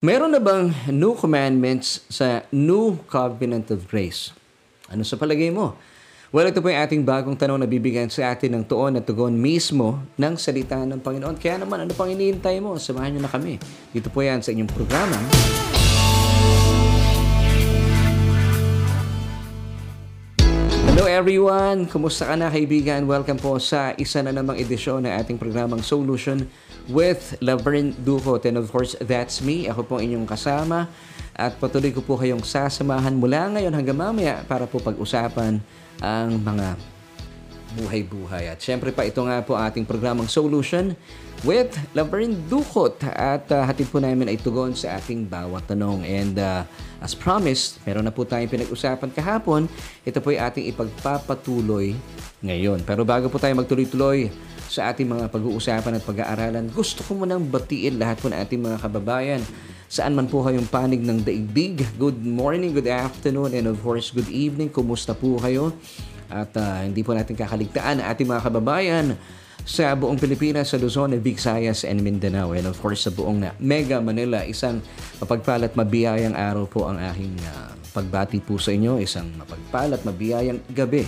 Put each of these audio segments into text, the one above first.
Meron na bang new commandments sa new covenant of grace? Ano sa palagay mo? Well, ito po yung ating bagong tanong na bibigyan sa atin ng tuon at tugon mismo ng salita ng Panginoon. Kaya naman, ano pang iniintay mo? Samahan nyo na kami. Dito po yan sa inyong programa. Hello everyone! Kumusta ka na kaibigan? Welcome po sa isa na namang edisyon ng ating programang Solution with Laverne Ducot. And of course, that's me. Ako po inyong kasama. At patuloy ko po kayong sasamahan mula ngayon hanggang mamaya para po pag-usapan ang mga buhay-buhay. At syempre pa ito nga po ating programang Solution with Laverne Ducot. At uh, hatid po namin ay tugon sa ating bawat tanong. And uh, as promised, meron na po tayong pinag-usapan kahapon. Ito po ay ating ipagpapatuloy ngayon. Pero bago po tayo magtuloy-tuloy sa ating mga pag-uusapan at pag-aaralan, gusto ko munang batiin lahat po ng ating mga kababayan saan man po kayong panig ng daigdig. Good morning, good afternoon, and of course, good evening. Kumusta po kayo? At uh, hindi po natin kakaligtaan ang ating mga kababayan sa buong Pilipinas, sa Luzon, Visayas, and Mindanao. And of course, sa buong Mega Manila, isang mapagpalat mabiyayang araw po ang aking uh, pagbati po sa inyo. Isang mapagpalat mabiyayang gabi.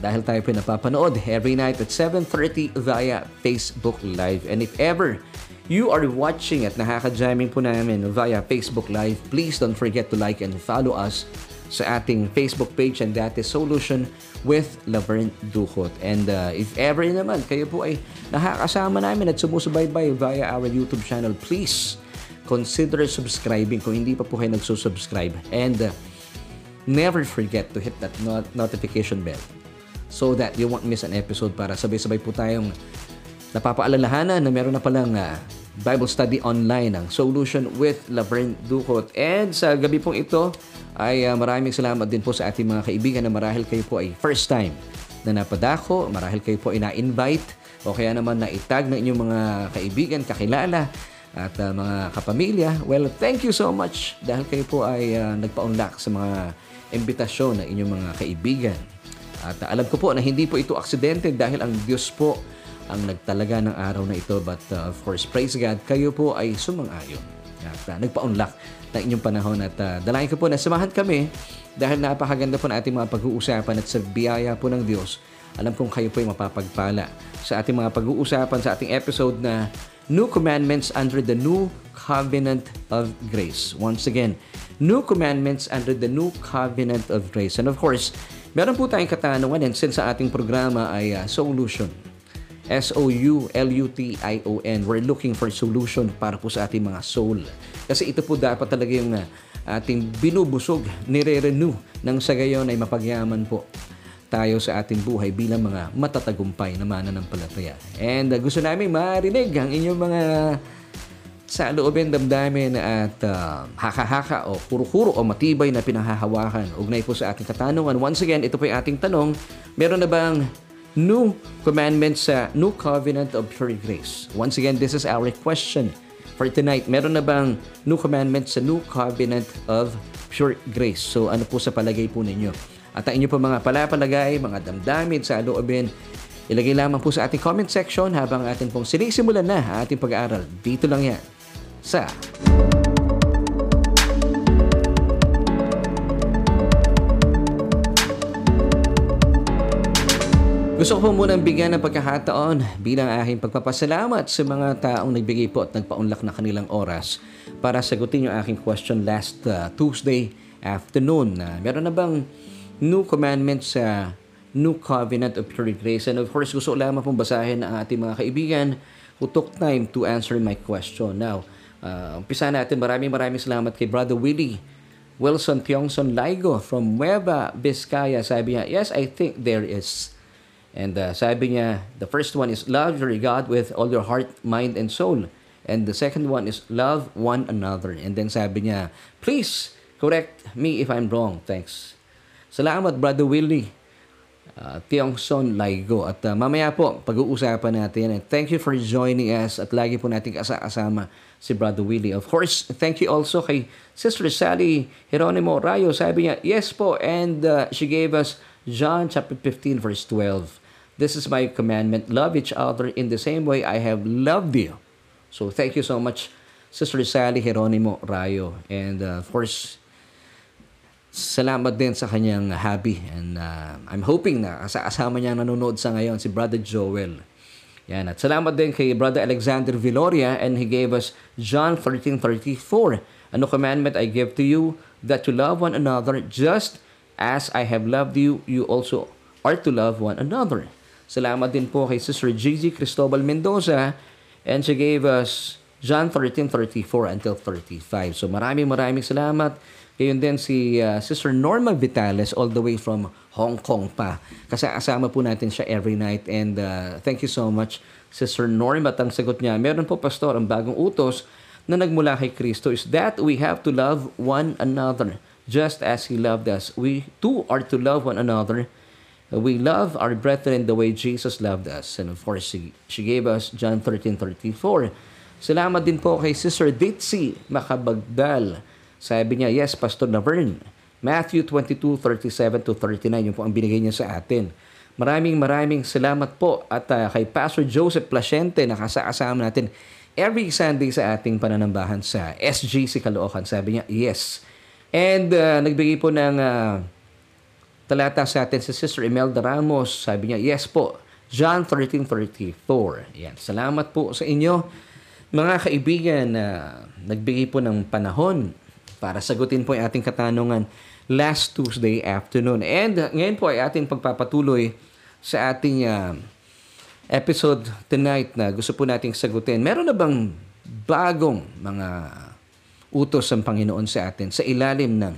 Dahil tayo po napapanood every night at 7.30 via Facebook Live. And if ever you are watching at nakaka-jamming po namin via Facebook Live, please don't forget to like and follow us sa ating Facebook page and that is Solution with Laverne Ducot. And uh, if ever naman kayo po ay nakakasama namin at sumusubaybay via our YouTube channel, please consider subscribing kung hindi pa po kayo nagsusubscribe. And uh, never forget to hit that not- notification bell so that you won't miss an episode para sabay-sabay po tayong napapaalalahanan na meron na palang uh, Bible Study Online ang Solution with Laverne Ducot. And sa gabi pong ito ay uh, maraming salamat din po sa ating mga kaibigan na marahil kayo po ay first time na napadako, marahil kayo po ay na-invite o kaya naman na-itag ng inyong mga kaibigan, kakilala at uh, mga kapamilya. Well, thank you so much dahil kayo po ay uh, nagpa-unlock sa mga imbitasyon ng inyong mga kaibigan. At alam ko po na hindi po ito aksidente dahil ang Diyos po ang nagtalaga ng araw na ito. But uh, of course, praise God, kayo po ay sumang-ayon. At uh, nagpa-unlock ng inyong panahon. At uh, dalayan ko po na samahan kami dahil napakaganda po na ating mga pag-uusapan at sa biyaya po ng Diyos, alam kong kayo po ay mapapagpala sa ating mga pag-uusapan sa ating episode na New Commandments under the New Covenant of Grace. Once again, New Commandments under the New Covenant of Grace. And of course, meron po tayong katanungan and since sa ating programa ay uh, solution S-O-U-L-U-T-I-O-N. We're looking for solution para po sa ating mga soul. Kasi ito po dapat talaga yung uh, ating binubusog, nire-renew nang sa gayon ay mapagyaman po tayo sa ating buhay bilang mga matatagumpay na mananampalataya. And uh, gusto namin marinig ang inyong mga sa loobin damdamin at uh, haka-haka o kuro-kuro o matibay na pinahahawakan. Ugnay po sa ating katanungan. Once again, ito po yung ating tanong. Meron na bang new commandments sa new covenant of pure grace. Once again, this is our question for tonight. Meron na bang new commandments sa new covenant of pure grace? So ano po sa palagay po ninyo? At ang inyo po mga palapalagay, mga damdamin sa loobin, ilagay lamang po sa ating comment section habang atin pong sinisimulan na ating pag-aaral. Dito lang yan sa Gusto ko po munang bigyan ng pagkakataon bilang aking pagpapasalamat sa mga taong nagbigay po at nagpaunlak na kanilang oras para sagutin yung aking question last uh, Tuesday afternoon. Uh, meron na bang new commandment sa new covenant of pure grace? And of course, gusto ko lamang pong basahin ang ating mga kaibigan who took time to answer my question. Now, uh, umpisa natin. Maraming maraming salamat kay Brother Willie Wilson Tiongson Laigo from Nueva Vizcaya. Sabi niya, yes, I think there is. And uh, sabi niya, the first one is love your God with all your heart, mind, and soul. And the second one is love one another. And then sabi niya, please correct me if I'm wrong. Thanks. Salamat, Brother Willie. Uh, Tiongson Laigo. At uh, mamaya po, pag-uusapan natin. And thank you for joining us. At lagi po natin kasama si Brother Willie. Of course, thank you also kay Sister Sally Geronimo Rayo. Sabi niya, yes po. And uh, she gave us John chapter 15 verse 12. This is my commandment. Love each other in the same way I have loved you. So thank you so much, Sister Sally Geronimo Rayo. And uh, of course, salamat din sa kanyang hobby. And uh, I'm hoping na kasama niya nanonood sa ngayon, si Brother Joel. Yan. At salamat din kay Brother Alexander Viloria and he gave us John 13.34. Ano commandment I give to you? That you love one another just as I have loved you, you also are to love one another. Salamat din po kay Sister Gigi Cristobal Mendoza and she gave us John 13:34 until 35. So maraming maraming salamat. Gayon din si uh, Sister Norma Vitales all the way from Hong Kong pa. Kasi asama po natin siya every night and uh, thank you so much Sister Norma. At ang sagot niya, meron po pastor ang bagong utos na nagmula kay Kristo is that we have to love one another just as He loved us. We too are to love one another we love our brethren the way Jesus loved us. And of course, she, she gave us John 13:34. Salamat din po kay Sister Ditsi Makabagdal. Sabi niya, yes, Pastor Navern. Matthew 22:37 to 39, yung po ang binigay niya sa atin. Maraming maraming salamat po at uh, kay Pastor Joseph Placente na kasama natin every Sunday sa ating pananambahan sa SGC Caloocan. Sabi niya, yes. And uh, nagbigay po ng uh, talata sa atin si Sister Imelda Ramos. Sabi niya, yes po, John 13.34. Yan. Salamat po sa inyo, mga kaibigan na uh, nagbigay po ng panahon para sagutin po ang ating katanungan last Tuesday afternoon. And uh, ngayon po ay ating pagpapatuloy sa ating uh, episode tonight na gusto po nating sagutin. Meron na bang bagong mga utos ng Panginoon sa atin sa ilalim ng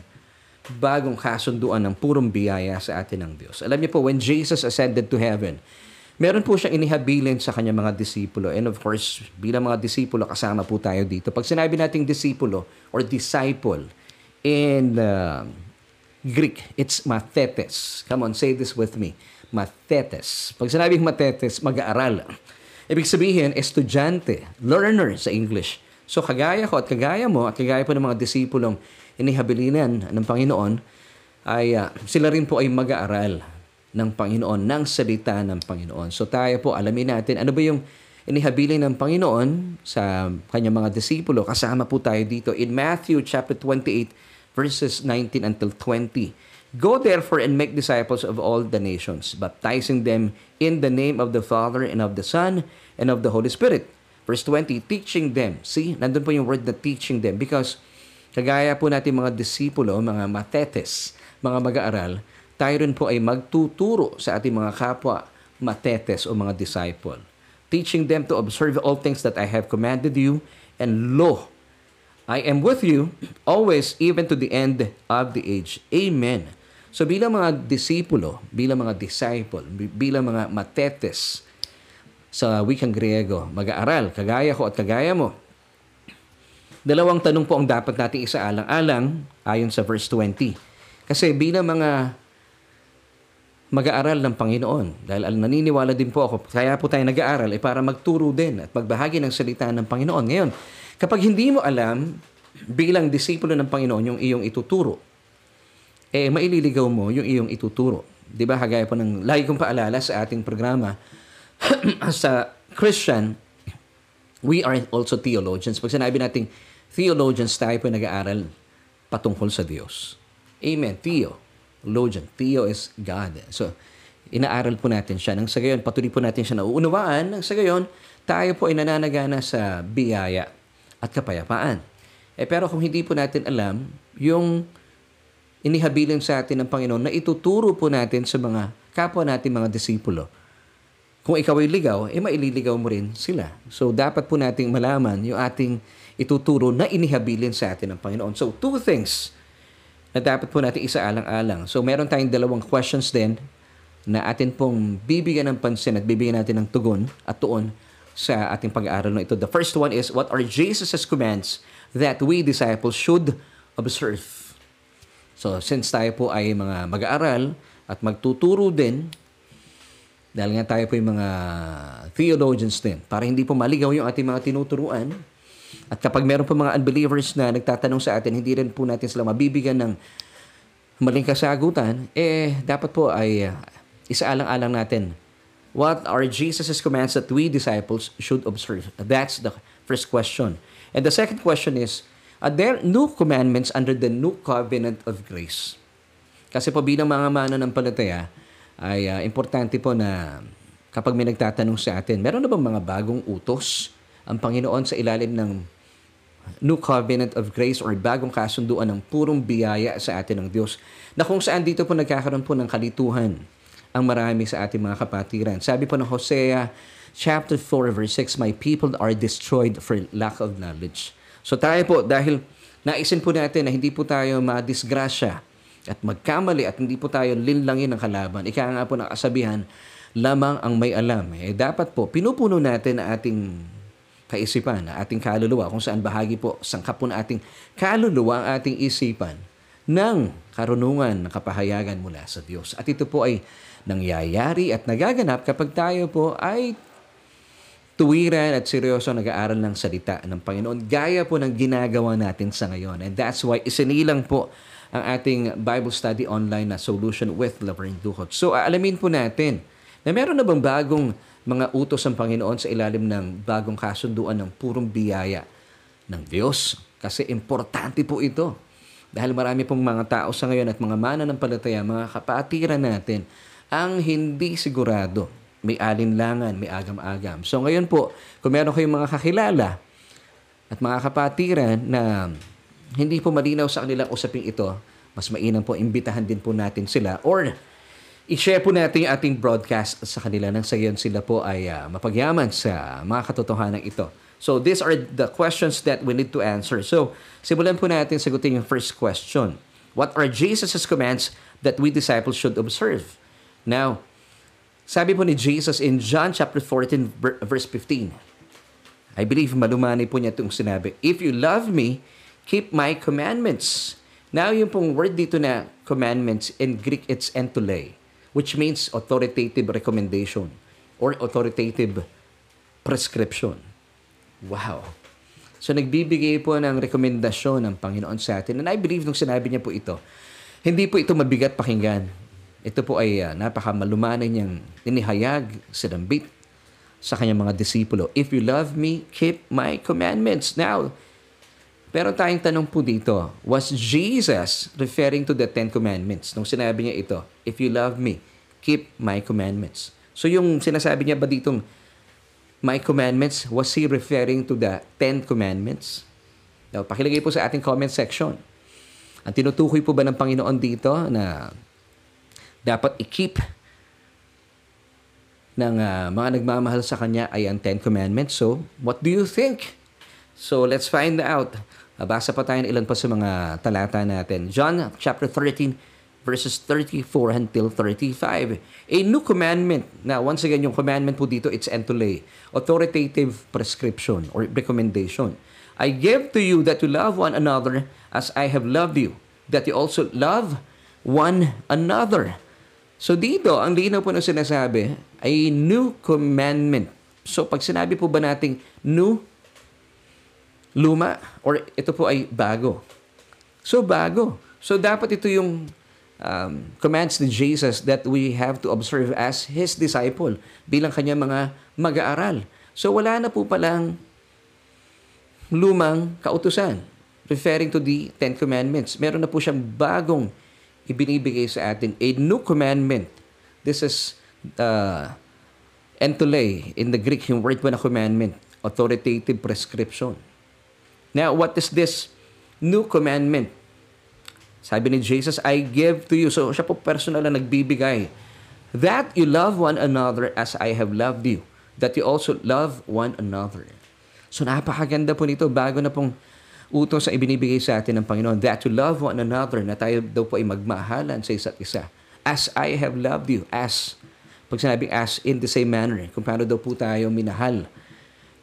bagong kasunduan ng purong biyaya sa atin ng Diyos. Alam niyo po, when Jesus ascended to heaven, meron po siyang inihabilin sa kanyang mga disipulo. And of course, bilang mga disipulo, kasama po tayo dito. Pag sinabi nating disipulo or disciple in uh, Greek, it's mathetes. Come on, say this with me. Mathetes. Pag sinabing mathetes, mag-aaral. Ibig sabihin, estudyante, learner sa English. So kagaya ko at kagaya mo at kagaya po ng mga disipulong inihabilinan ng Panginoon, ay uh, sila rin po ay mag-aaral ng Panginoon, ng salita ng Panginoon. So tayo po, alamin natin, ano ba yung inihabilin ng Panginoon sa kanyang mga disipulo. Kasama po tayo dito in Matthew chapter 28 verses 19 until 20. Go therefore and make disciples of all the nations, baptizing them in the name of the Father and of the Son and of the Holy Spirit. Verse 20, teaching them. See, nandun po yung word na teaching them because Kagaya po natin mga disipulo, mga matetes, mga mag-aaral, tayo rin po ay magtuturo sa ating mga kapwa matetes o mga disciple. Teaching them to observe all things that I have commanded you, and lo, I am with you always even to the end of the age. Amen. So bilang mga disipulo, bilang mga disciple, bilang mga matetes sa wikang Griego, mag-aaral, kagaya ko at kagaya mo, Dalawang tanong po ang dapat nating isaalang-alang ayon sa verse 20. Kasi bilang mga mag-aaral ng Panginoon, dahil naniniwala din po ako, kaya po tayo nag-aaral ay para magturo din at magbahagi ng salita ng Panginoon. Ngayon, kapag hindi mo alam bilang disipulo ng Panginoon yung iyong ituturo, eh maililigaw mo yung iyong ituturo. 'Di ba? Kagaya po ng lagi kong paalala sa ating programa sa Christian, we are also theologians. Pag sinabi nating theologians tayo po nag-aaral patungkol sa Diyos. Amen. Theo. Theologian. Theo is God. So, inaaral po natin siya. Nang sa gayon, patuloy po natin siya nauunawaan. Nang sa gayon, tayo po ay nananagana sa biyaya at kapayapaan. Eh, pero kung hindi po natin alam, yung inihabilin sa atin ng Panginoon na ituturo po natin sa mga kapwa natin mga disipulo. Kung ikaw ay ligaw, eh maililigaw mo rin sila. So, dapat po nating malaman yung ating ituturo na inihabilin sa atin ng Panginoon. So, two things na dapat po natin isaalang-alang. So, meron tayong dalawang questions din na atin pong bibigyan ng pansin at bibigyan natin ng tugon at tuon sa ating pag-aaral na ito. The first one is, what are Jesus' commands that we disciples should observe? So, since tayo po ay mga mag-aaral at magtuturo din, dahil nga tayo po yung mga theologians din, para hindi po maligaw yung ating mga tinuturuan, at kapag meron po mga unbelievers na nagtatanong sa atin, hindi rin po natin sila mabibigyan ng maling kasagutan, eh dapat po ay uh, isaalang-alang natin what are Jesus' commands that we disciples should observe? That's the first question. And the second question is, are there new commandments under the new covenant of grace? Kasi po bilang mga mananampalataya, ay uh, importante po na kapag may nagtatanong sa atin, meron na bang mga bagong utos ang Panginoon sa ilalim ng new covenant of grace or bagong kasunduan ng purong biyaya sa atin ng Diyos na kung saan dito po nagkakaroon po ng kalituhan ang marami sa ating mga kapatiran. Sabi po ng Hosea chapter 4 verse 6, My people are destroyed for lack of knowledge. So tayo po, dahil naisin po natin na hindi po tayo madisgrasya at magkamali at hindi po tayo linlangin ng kalaban. Ika nga po ng kasabihan, lamang ang may alam. Eh, dapat po, pinupuno natin ang ating kaisipan, ating kaluluwa, kung saan bahagi po, sangkap po na ating kaluluwa ang ating isipan ng karunungan ng kapahayagan mula sa Diyos. At ito po ay nangyayari at nagaganap kapag tayo po ay tuwiran at seryoso nag-aaral ng salita ng Panginoon gaya po ng ginagawa natin sa ngayon. And that's why isinilang po ang ating Bible study online na Solution with Laverne Duhot. So, aalamin po natin na meron na bang bagong mga utos ng Panginoon sa ilalim ng bagong kasunduan ng purong biyaya ng Diyos. Kasi importante po ito. Dahil marami pong mga tao sa ngayon at mga mana ng palataya, mga kapatiran natin, ang hindi sigurado. May alinlangan, may agam-agam. So ngayon po, kung meron kayong mga kakilala at mga kapatiran na hindi po malinaw sa kanilang usaping ito, mas mainam po imbitahan din po natin sila or i-share po natin ating broadcast sa kanila nang sa sila po ay uh, mapagyaman sa mga katotohanan ito. So these are the questions that we need to answer. So simulan po natin sagutin yung first question. What are Jesus' commands that we disciples should observe? Now, sabi po ni Jesus in John chapter 14 verse 15. I believe malumanay po niya itong sinabi. If you love me, keep my commandments. Now, yung pong word dito na commandments, in Greek, it's entole, which means authoritative recommendation or authoritative prescription. Wow. So, nagbibigay po ng rekomendasyon ng Panginoon sa atin. And I believe nung sinabi niya po ito, hindi po ito mabigat pakinggan. Ito po ay uh, napakamalumanay niyang inihayag, sinambit sa kanyang mga disipulo. If you love me, keep my commandments. Now, pero tayong tanong po dito, was Jesus referring to the Ten Commandments nung sinabi niya ito, If you love me, keep my commandments. So yung sinasabi niya ba ditong my commandments, was he referring to the Ten Commandments? Now, pakilagay po sa ating comment section. Ang tinutukoy po ba ng Panginoon dito na dapat i-keep ng uh, mga nagmamahal sa Kanya ay ang Ten Commandments. So, what do you think? So, let's find out. Basa pa tayo ng ilan pa sa mga talata natin. John chapter 13 verses 34 until 35. A new commandment. Now, once again, yung commandment po dito, it's entole. Authoritative prescription or recommendation. I give to you that you love one another as I have loved you. That you also love one another. So dito, ang linaw po na sinasabi ay new commandment. So pag sinabi po ba nating new luma or ito po ay bago. So bago. So dapat ito yung um, commands ni Jesus that we have to observe as His disciple bilang kanya mga mag-aaral. So wala na po palang lumang kautusan referring to the Ten Commandments. Meron na po siyang bagong ibinibigay sa atin. A new commandment. This is uh, entole in the Greek, yung word po na commandment. Authoritative prescription. Now, what is this new commandment? Sabi ni Jesus, I give to you. So, siya po personal na nagbibigay. That you love one another as I have loved you. That you also love one another. So, napakaganda po nito. Bago na pong utos sa ibinibigay sa atin ng Panginoon. That you love one another. Na tayo daw po ay magmahalan sa isa't isa. As I have loved you. As. Pag sinabing as in the same manner. Kung paano daw po tayo minahal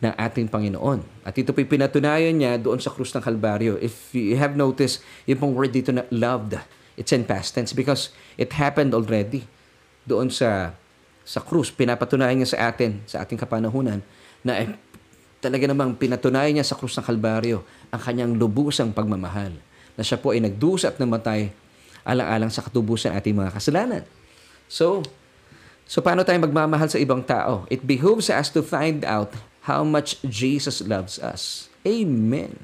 ng ating Panginoon. At ito po'y pinatunayan niya doon sa krus ng Kalbaryo. If you have noticed, yung pong word dito na loved, it's in past tense because it happened already doon sa sa krus. Pinapatunayan niya sa atin, sa ating kapanahunan, na eh, talaga namang pinatunayan niya sa krus ng Kalbaryo ang kanyang lubusang pagmamahal. Na siya po ay nagdusa at namatay alang-alang sa katubusan ating mga kasalanan. So, so paano tayo magmamahal sa ibang tao? It behooves us to find out how much Jesus loves us. Amen.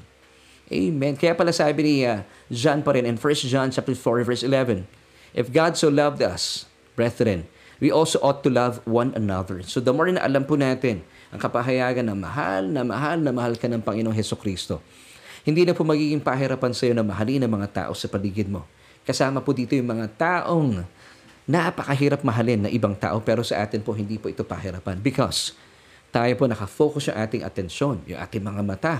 Amen. Kaya pala sabi ni uh, John pa rin in 1 John chapter 4 verse 11, If God so loved us, brethren, we also ought to love one another. So the more na alam po natin ang kapahayagan na mahal na mahal na mahal ka ng Panginoong Heso Kristo, hindi na po magiging pahirapan sa iyo na mahalin ang mga tao sa paligid mo. Kasama po dito yung mga taong napakahirap mahalin na ibang tao pero sa atin po hindi po ito pahirapan because tayo po nakafocus yung ating atensyon, yung ating mga mata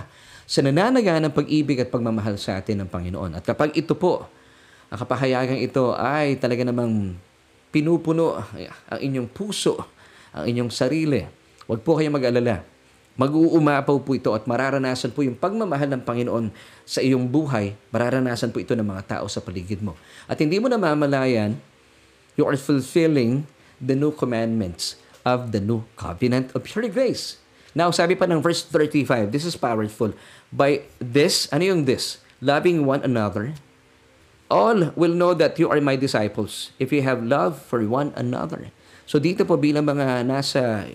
sa nananaga ng pag-ibig at pagmamahal sa atin ng Panginoon. At kapag ito po, ang kapahayagang ito ay talaga namang pinupuno ang inyong puso, ang inyong sarili, huwag po kayong mag-alala. Mag-uumapaw po ito at mararanasan po yung pagmamahal ng Panginoon sa iyong buhay, mararanasan po ito ng mga tao sa paligid mo. At hindi mo namamalayan, you are fulfilling the new commandments of the new covenant of pure grace. Now, sabi pa ng verse 35, this is powerful. By this, ano yung this? Loving one another, all will know that you are my disciples if you have love for one another. So dito po bilang mga nasa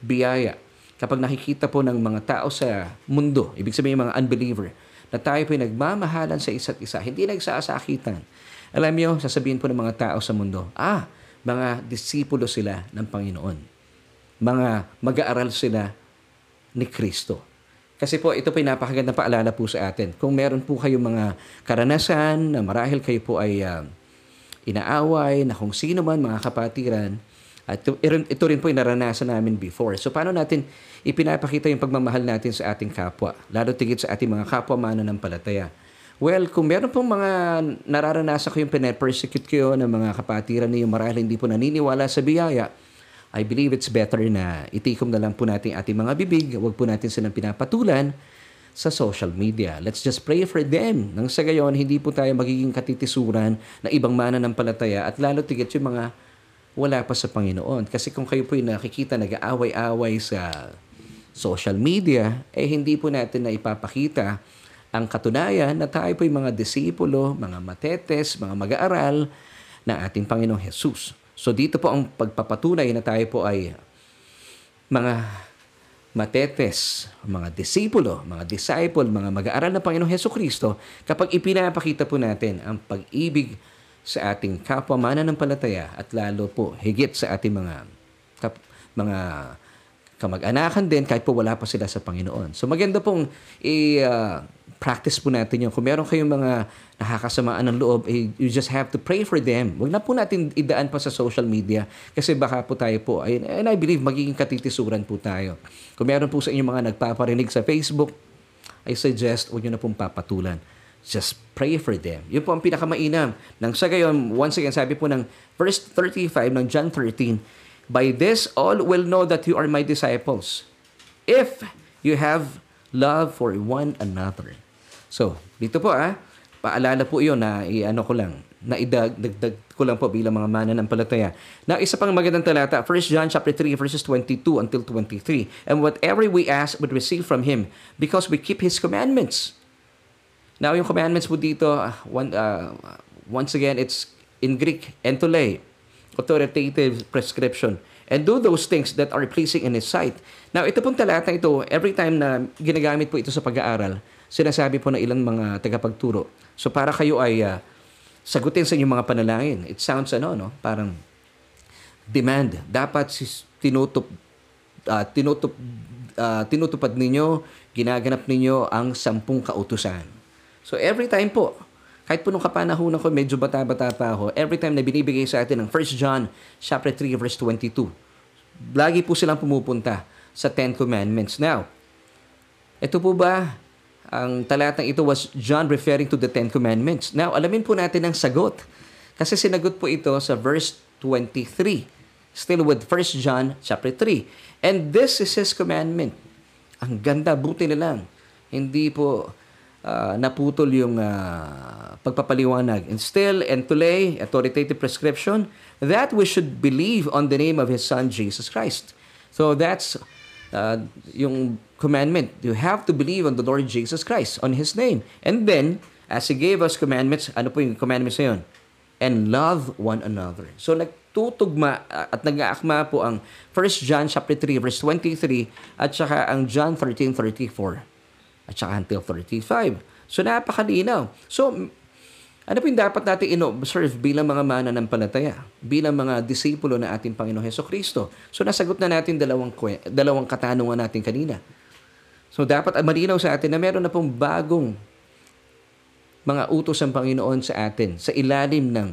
biyaya, kapag nakikita po ng mga tao sa mundo, ibig sabihin mga unbeliever, na tayo po nagmamahalan sa isa't isa, hindi nagsasakitan. Alam niyo, sasabihin po ng mga tao sa mundo, ah, mga disipulo sila ng Panginoon. Mga mag-aaral sila ni Kristo. Kasi po, ito po yung napakagandang paalala po sa atin. Kung meron po kayong mga karanasan na marahil kayo po ay uh, inaaway na kung sino man mga kapatiran, at ito, ito rin po yung naranasan namin before. So paano natin ipinapakita yung pagmamahal natin sa ating kapwa, lalo tigit sa ating mga kapwa mananampalataya. Well, kung meron pong mga nararanasan ko yung pinapersecute kayo ng mga kapatiran niyo marahil hindi po naniniwala sa biyaya, I believe it's better na itikom na lang po natin ating mga bibig, wag po natin silang pinapatulan sa social media. Let's just pray for them. Nang sa gayon, hindi po tayo magiging katitisuran na ibang mana ng palataya at lalo tigit yung mga wala pa sa Panginoon. Kasi kung kayo po yung nakikita nag-aaway-away sa social media, eh hindi po natin na ipapakita ang katunayan na tayo po yung mga disipulo, mga matetes, mga mag-aaral ng ating Panginoong Jesus. So dito po ang pagpapatunay na tayo po ay mga matetes, mga disipulo, mga disciple, mga mag-aaral ng Panginoong Heso Kristo kapag ipinapakita po natin ang pag-ibig sa ating kapwa mananampalataya at lalo po higit sa ating mga kap, mga kamag-anakan din kahit po wala pa sila sa Panginoon. So maganda pong i uh, po natin yun. Kung meron kayong mga nakakasamaan ng loob, eh, you just have to pray for them. Huwag na po natin idaan pa sa social media kasi baka po tayo po, ay, and I believe, magiging katitisuran po tayo. Kung meron po sa inyo mga nagpaparinig sa Facebook, I suggest huwag nyo na pong papatulan. Just pray for them. Yun po ang pinakamainam. Nang sa gayon, once again, sabi po ng verse 35 ng John 13, By this all will know that you are my disciples, if you have love for one another. So, dito po ah, paalala po iyon na i-ano ko lang, na idagdag ko lang po bilang mga mana ng palataya. Now, isa pang magandang talata, 1 John chapter 3 verses 22 until 23. And whatever we ask, we receive from Him because we keep His commandments. Now, yung commandments po dito, uh, one, uh, once again, it's in Greek, entole, authoritative prescription. And do those things that are pleasing in His sight. Now, ito pong talata ito, every time na ginagamit po ito sa pag-aaral, sinasabi po ng ilang mga tagapagturo. So para kayo ay uh, sagutin sa inyong mga panalangin. It sounds ano, no? Parang demand. Dapat tinutup, uh, tinutup, uh, tinutupad ninyo, ginaganap ninyo ang sampung kautusan. So every time po, kahit po nung kapanahonan ko, medyo bata-bata pa ako, every time na binibigay sa atin ng 1 John chapter 3 verse 22, lagi po silang pumupunta sa Ten Commandments. Now, ito po ba ang talatang ito was John referring to the Ten Commandments. Now, alamin po natin ang sagot. Kasi sinagot po ito sa verse 23. Still with 1 John chapter 3. And this is His commandment. Ang ganda, buti na lang. Hindi po uh, naputol yung uh, pagpapaliwanag. And still, and to lay authoritative prescription, that we should believe on the name of His Son, Jesus Christ. So that's uh, yung commandment. You have to believe on the Lord Jesus Christ, on His name. And then, as He gave us commandments, ano po yung commandments na yun? And love one another. So, nagtutugma at nag-aakma po ang 1 John chapter 3 verse 23 at saka ang John 13:34. At saka until 35. So napakalinaw. So ano po yung dapat natin ino-observe bilang mga mananampalataya, bilang mga disipulo na ating Panginoon Heso Kristo? So nasagot na natin dalawang, dalawang katanungan natin kanina. So dapat malinaw sa atin na meron na pong bagong mga utos ng Panginoon sa atin sa ilalim ng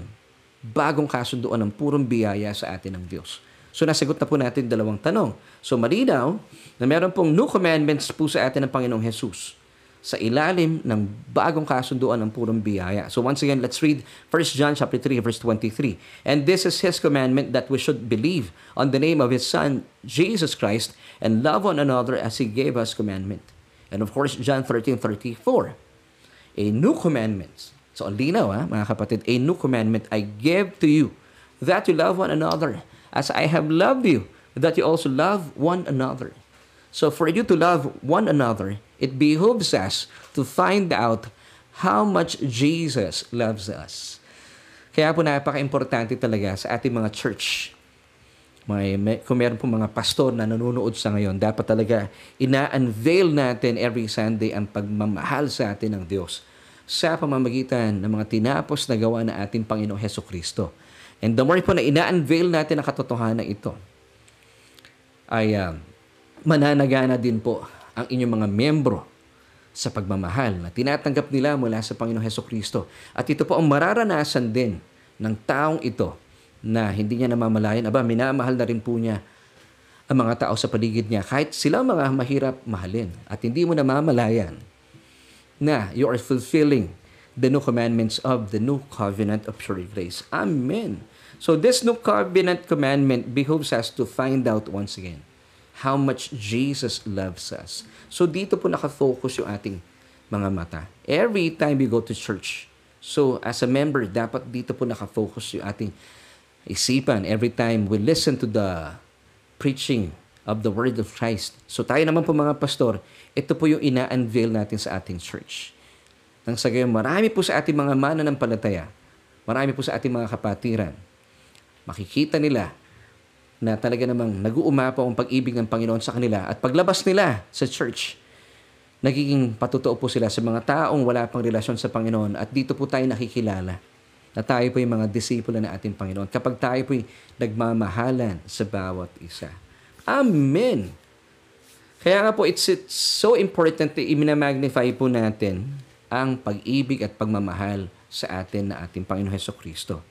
bagong kasunduan ng purong biyaya sa atin ng Diyos. So nasagot na po natin dalawang tanong. So malinaw na meron pong new commandments po sa atin ng Panginoong Jesus sa ilalim ng bagong kasunduan ng purong biyaya. So once again, let's read 1 John chapter 3 verse 23. And this is his commandment that we should believe on the name of his son Jesus Christ and love one another as he gave us commandment. And of course, John 13:34. A new commandment. So ang linaw ha, mga kapatid, a new commandment I give to you that you love one another as I have loved you, that you also love one another. So for you to love one another, it behooves us to find out how much Jesus loves us. Kaya po napaka-importante talaga sa ating mga church. May, may, kung meron po mga pastor na nanonood sa ngayon, dapat talaga ina-unveil natin every Sunday ang pagmamahal sa atin ng Diyos sa pamamagitan ng mga tinapos na gawa ng ating Panginoong Heso Kristo. And the more po na ina-unveil natin ang katotohanan ito, ay uh, mananagana din po ang inyong mga membro sa pagmamahal na tinatanggap nila mula sa Panginoong Heso Kristo. At ito po ang mararanasan din ng taong ito na hindi niya namamalayan. Aba, minamahal na rin po niya ang mga tao sa paligid niya kahit sila mga mahirap mahalin at hindi mo namamalayan na you are fulfilling the new commandments of the new covenant of pure grace. Amen. So this new covenant commandment behooves us to find out once again how much Jesus loves us. So dito po nakafocus yung ating mga mata. Every time we go to church, so as a member, dapat dito po nakafocus yung ating isipan every time we listen to the preaching of the Word of Christ. So tayo naman po mga pastor, ito po yung ina-unveil natin sa ating church. Nang sa gayon, marami po sa ating mga mananampalataya, marami po sa ating mga kapatiran, makikita nila na talaga namang nag-uumapaw ang pag-ibig ng Panginoon sa kanila at paglabas nila sa church, nagiging patotoo po sila sa mga taong wala pang relasyon sa Panginoon at dito po tayo nakikilala na tayo po yung mga disipulo ng ating Panginoon kapag tayo po nagmamahalan sa bawat isa. Amen! Kaya nga po, it's, it's so important na iminamagnify po natin ang pag-ibig at pagmamahal sa atin na ating Panginoon Heso Kristo.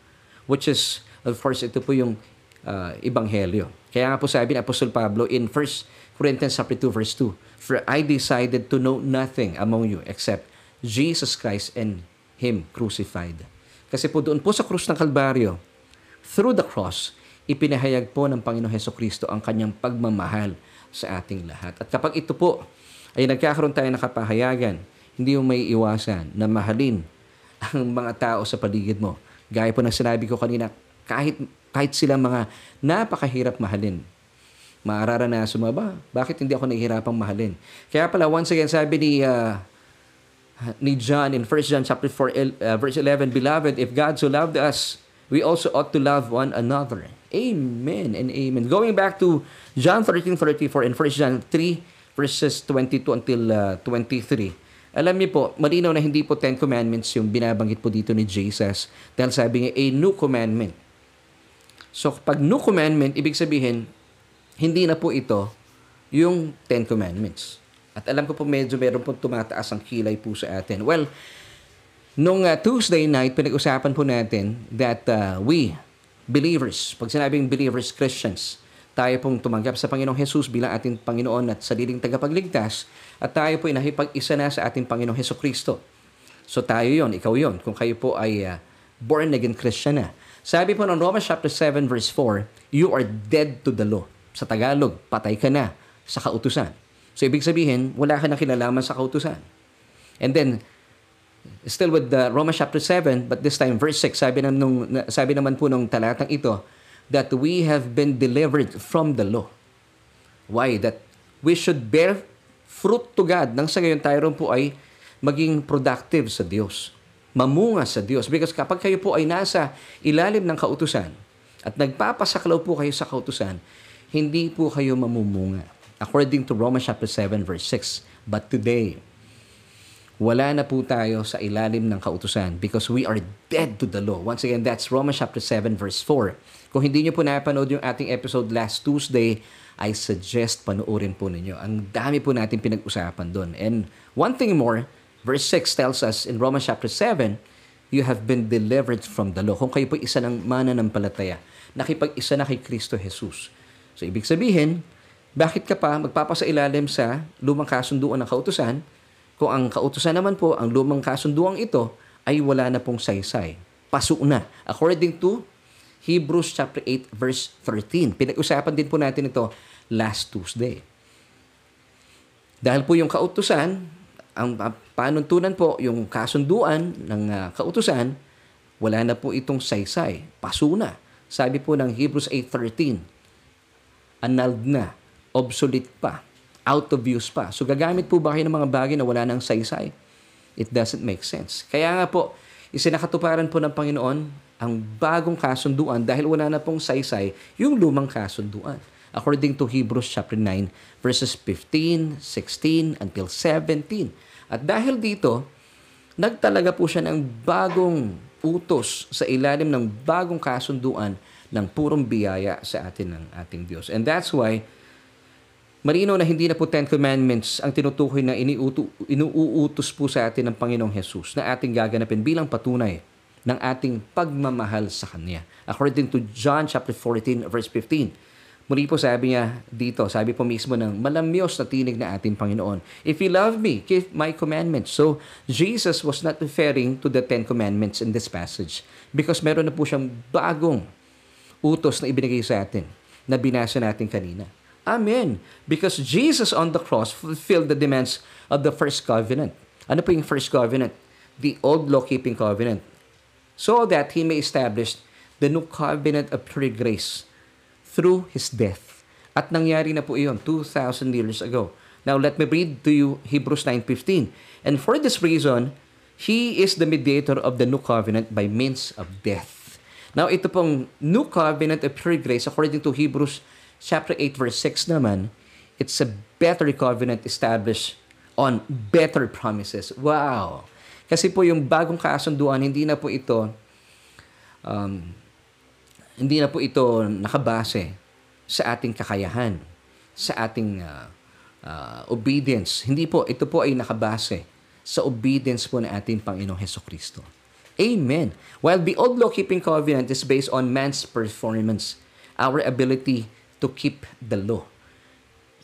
Which is, of course, ito po yung uh, ebanghelyo. Kaya nga po sabi ni Apostol Pablo in 1 Corinthians chapter 2 verse 2, For I decided to know nothing among you except Jesus Christ and Him crucified. Kasi po doon po sa krus ng Kalbaryo, through the cross, ipinahayag po ng Panginoong Heso Kristo ang kanyang pagmamahal sa ating lahat. At kapag ito po ay nagkakaroon tayo ng kapahayagan, hindi mo may iwasan na mahalin ang mga tao sa paligid mo. Gaya po ng sinabi ko kanina, kahit kahit sila mga napakahirap mahalin. Maararanasan mo ba? Bakit hindi ako nahihirapang mahalin? Kaya pala, once again, sabi ni, uh, ni John in 1 John chapter 4, uh, verse 11, Beloved, if God so loved us, we also ought to love one another. Amen and amen. Going back to John 13, 34 and 1 John 3, verses 22 until uh, 23. Alam niyo po, malinaw na hindi po Ten Commandments yung binabanggit po dito ni Jesus. Dahil sabi niya, a new commandment So, pag new commandment, ibig sabihin, hindi na po ito yung Ten Commandments. At alam ko po medyo meron po tumataas ang kilay po sa atin. Well, nung uh, Tuesday night, pinag-usapan po natin that uh, we, believers, pag sinabing believers, Christians, tayo pong tumanggap sa Panginoong Jesus bilang ating Panginoon at sariling tagapagligtas at tayo po ay nakipag-isa na sa ating Panginoong Heso Kristo. So tayo yon, ikaw yon, kung kayo po ay uh, born again Christian na. Sabi po ng Romans chapter 7 verse 4, you are dead to the law. Sa Tagalog, patay ka na sa kautusan. So ibig sabihin, wala ka na kinalaman sa kautusan. And then still with the Romans chapter 7, but this time verse 6, sabi naman nung sabi naman po nung talatang ito that we have been delivered from the law. Why? That we should bear fruit to God. Nang sa ngayon tayo po ay maging productive sa Diyos mamunga sa Diyos. Because kapag kayo po ay nasa ilalim ng kautusan at nagpapasaklaw po kayo sa kautusan, hindi po kayo mamumunga. According to Romans chapter 7 verse 6. But today, wala na po tayo sa ilalim ng kautusan because we are dead to the law. Once again, that's Romans chapter 7 verse 4. Kung hindi nyo po napanood yung ating episode last Tuesday, I suggest panoorin po ninyo. Ang dami po natin pinag-usapan doon. And one thing more, verse 6 tells us in Romans chapter 7, you have been delivered from the law. Kung kayo po isa ng mananampalataya, nakipag-isa na kay Kristo Jesus. So, ibig sabihin, bakit ka pa magpapasailalim sa lumang kasunduan ng kautusan kung ang kautusan naman po, ang lumang kasunduan ito, ay wala na pong saysay. Paso na. According to Hebrews chapter 8 verse 13. Pinag-usapan din po natin ito last Tuesday. Dahil po yung kautusan, ang panuntunan po, yung kasunduan ng uh, kautusan, wala na po itong saysay. Paso na. Sabi po ng Hebrews 8.13, annulled na, obsolete pa, out of use pa. So gagamit po ba kayo ng mga bagay na wala ng saysay? It doesn't make sense. Kaya nga po, isinakatuparan po ng Panginoon ang bagong kasunduan dahil wala na pong saysay yung lumang kasunduan. According to Hebrews chapter 9 verses 15, 16 until 17. At dahil dito, nagtalaga po siya ng bagong utos sa ilalim ng bagong kasunduan ng purong biyaya sa atin ng ating Diyos. And that's why, marino na hindi na po Ten Commandments ang tinutukoy na iniuto, inuutos po sa atin ng Panginoong Jesus na ating gaganapin bilang patunay ng ating pagmamahal sa Kanya. According to John chapter 14 verse 15, Muli po sabi niya dito, sabi po mismo ng malamyos na tinig na ating Panginoon. If you love me, keep my commandments. So, Jesus was not referring to the Ten Commandments in this passage because meron na po siyang bagong utos na ibinigay sa atin na binasa natin kanina. Amen. Because Jesus on the cross fulfilled the demands of the first covenant. Ano po yung first covenant? The old law-keeping covenant. So that He may establish the new covenant of pure grace through His death. At nangyari na po iyon 2,000 years ago. Now, let me read to you Hebrews 9.15. And for this reason, He is the mediator of the new covenant by means of death. Now, ito pong new covenant of pure grace, according to Hebrews chapter 8, verse 6 naman, it's a better covenant established on better promises. Wow! Kasi po yung bagong kasunduan, hindi na po ito um, hindi na po ito nakabase sa ating kakayahan, sa ating uh, uh, obedience. Hindi po, ito po ay nakabase sa obedience po ng ating Panginoong Heso Kristo. Amen. While the old law-keeping covenant is based on man's performance, our ability to keep the law.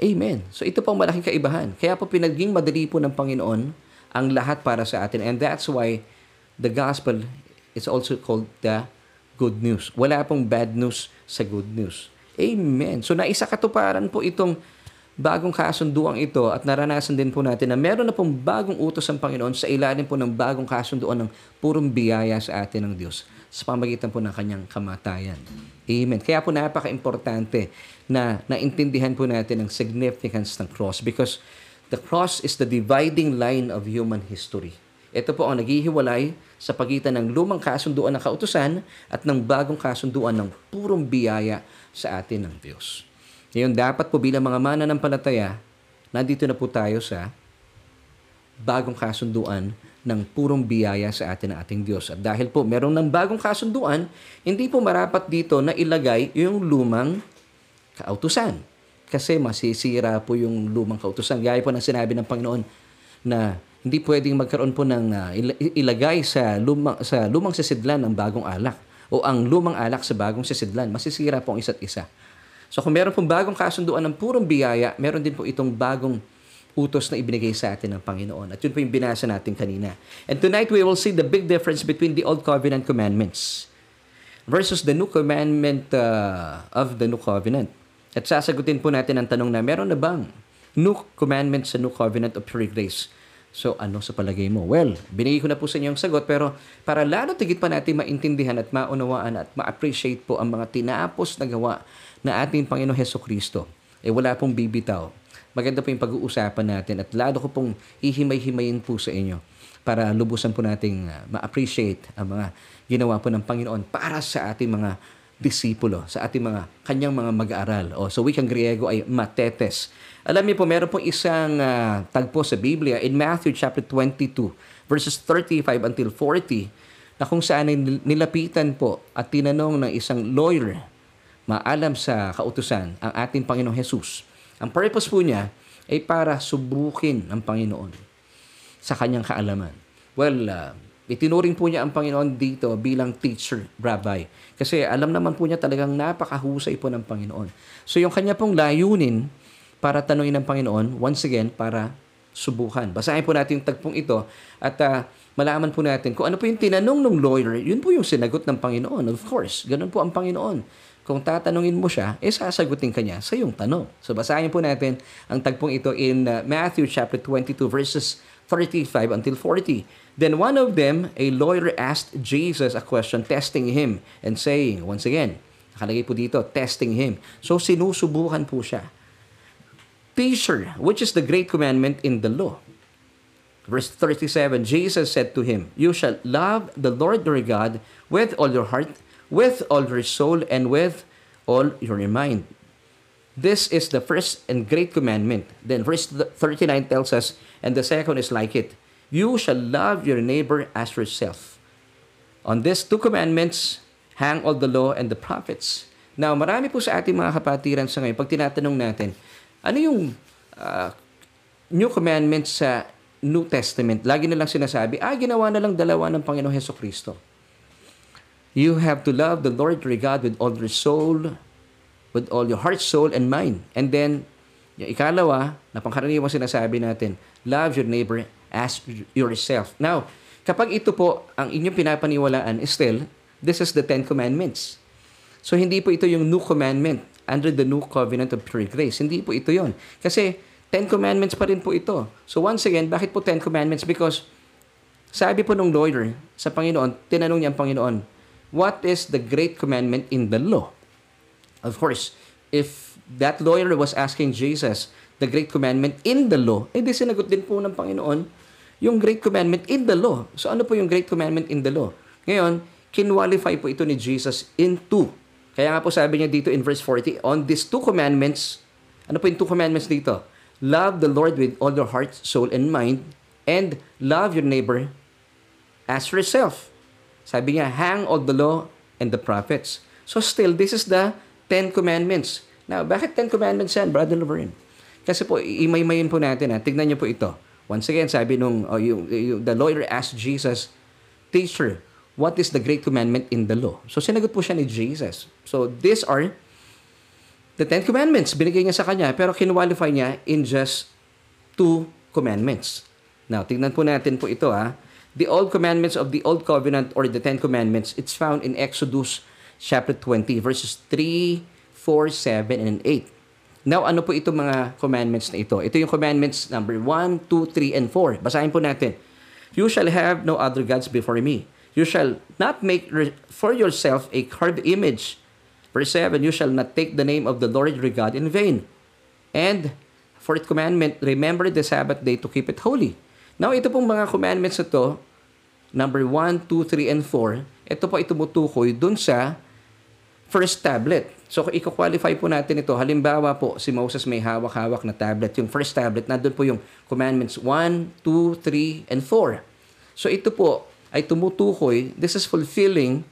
Amen. So ito po ang malaking kaibahan. Kaya po pinaging madali po ng Panginoon ang lahat para sa atin. And that's why the gospel is also called the good news. Wala pong bad news sa good news. Amen. So naisa katuparan po itong bagong kasunduan ito at naranasan din po natin na meron na pong bagong utos ang Panginoon sa ilalim po ng bagong kasunduan ng purong biyaya sa atin ng Diyos sa pamagitan po ng kanyang kamatayan. Amen. Kaya po napaka-importante na naintindihan po natin ang significance ng cross because the cross is the dividing line of human history. Ito po ang naghihiwalay sa pagitan ng lumang kasunduan ng kautusan at ng bagong kasunduan ng purong biyaya sa atin ng Diyos. Ngayon, dapat po bilang mga mananampalataya, nandito na po tayo sa bagong kasunduan ng purong biyaya sa atin ng ating Diyos. At dahil po meron ng bagong kasunduan, hindi po marapat dito na ilagay yung lumang kautusan. Kasi masisira po yung lumang kautusan. Gaya po ng sinabi ng Panginoon na hindi pwedeng magkaroon po ng uh, ilagay sa lumang, sa lumang sisidlan ng bagong alak o ang lumang alak sa bagong sisidlan. Masisira po ang isa't isa. So kung meron pong bagong kasunduan ng purong biyaya, meron din po itong bagong utos na ibinigay sa atin ng Panginoon. At yun po yung binasa natin kanina. And tonight we will see the big difference between the Old Covenant commandments versus the New Commandment uh, of the New Covenant. At sasagutin po natin ang tanong na meron na bang New Commandment sa New Covenant of Pure Grace? So, ano sa palagay mo? Well, binigay ko na po sa inyo ang sagot, pero para lalo tigit pa natin maintindihan at maunawaan at ma-appreciate po ang mga tinapos na gawa na ating Panginoon Heso Kristo, eh wala pong bibitaw. Maganda po yung pag-uusapan natin at lalo ko pong ihimay-himayin po sa inyo para lubusan po nating uh, ma-appreciate ang mga ginawa po ng Panginoon para sa ating mga disipulo, sa ating mga kanyang mga mag-aaral. O sa wikang Griego ay matetes. Alam niyo po, meron pong isang uh, tagpo sa Biblia in Matthew chapter 22, verses 35 until 40, na kung saan ay nilapitan po at tinanong ng isang lawyer maalam sa kautusan ang ating Panginoong Jesus. Ang purpose po niya ay para subukin ang Panginoon sa kanyang kaalaman. Well, uh, itinuring po niya ang Panginoon dito bilang teacher, rabbi. Kasi alam naman po niya talagang napakahusay po ng Panginoon. So yung kanya pong layunin para tanungin ng Panginoon, once again, para subukan. Basahin po natin yung tagpong ito at uh, malaman po natin kung ano po yung tinanong ng lawyer, yun po yung sinagot ng Panginoon. Of course, ganun po ang Panginoon. Kung tatanungin mo siya, eh sasagutin ka niya sa iyong tanong. So basahin po natin ang tagpong ito in uh, Matthew chapter 22 verses 35 until 40. Then one of them, a lawyer asked Jesus a question, testing him and saying, once again, nakalagay po dito, testing him. So sinusubukan po siya. Teacher, which is the great commandment in the law? Verse 37, Jesus said to him, You shall love the Lord your God with all your heart, with all your soul and with all your mind. This is the first and great commandment. Then verse 39 tells us, and the second is like it. You shall love your neighbor as yourself. On these two commandments hang all the law and the prophets. Now, marami po sa ating mga kapatiran sa ngayon, pag tinatanong natin, ano yung uh, new commandments sa New Testament? Lagi nilang sinasabi, ah, ginawa na lang dalawa ng Panginoong Heso Kristo. You have to love the Lord your God with all your soul, with all your heart, soul, and mind. And then, yung ikalawa, na pangkaraniwang sinasabi natin, love your neighbor as yourself. Now, kapag ito po ang inyong pinapaniwalaan, still, this is the Ten Commandments. So, hindi po ito yung new commandment under the new covenant of pure grace. Hindi po ito yon Kasi, Ten Commandments pa rin po ito. So, once again, bakit po Ten Commandments? Because, sabi po nung lawyer sa Panginoon, tinanong niya ang Panginoon, what is the great commandment in the law? Of course, if that lawyer was asking Jesus the great commandment in the law, eh di sinagot din po ng Panginoon yung great commandment in the law. So ano po yung great commandment in the law? Ngayon, kinwalify po ito ni Jesus in two. Kaya nga po sabi niya dito in verse 40, on these two commandments, ano po yung two commandments dito? Love the Lord with all your heart, soul, and mind, and love your neighbor as yourself. Sabi niya, hang all the law and the prophets. So still, this is the Ten Commandments. Now, bakit Ten Commandments yan, Brother Laverne? Kasi po, imay-mayin po natin. Ha? Tignan niyo po ito. Once again, sabi nung, oh, yung, yung, the lawyer asked Jesus, Teacher, what is the great commandment in the law? So, sinagot po siya ni Jesus. So, these are the Ten Commandments. Binigay niya sa kanya, pero kinwalify niya in just two commandments. Now, tignan po natin po ito ha the old commandments of the old covenant or the Ten Commandments, it's found in Exodus chapter 20, verses 3, 4, 7, and 8. Now, ano po itong mga commandments na ito? Ito yung commandments number 1, 2, 3, and 4. Basahin po natin. You shall have no other gods before me. You shall not make for yourself a carved image. Verse 7, you shall not take the name of the Lord your God in vain. And, fourth commandment, remember the Sabbath day to keep it holy. Now, ito pong mga commandments na to, number 1, 2, 3, and 4, ito po ay tumutukoy dun sa first tablet. So, i-qualify po natin ito, halimbawa po, si Moses may hawak-hawak na tablet. Yung first tablet, nandun po yung commandments 1, 2, 3, and 4. So, ito po ay tumutukoy, this is fulfilling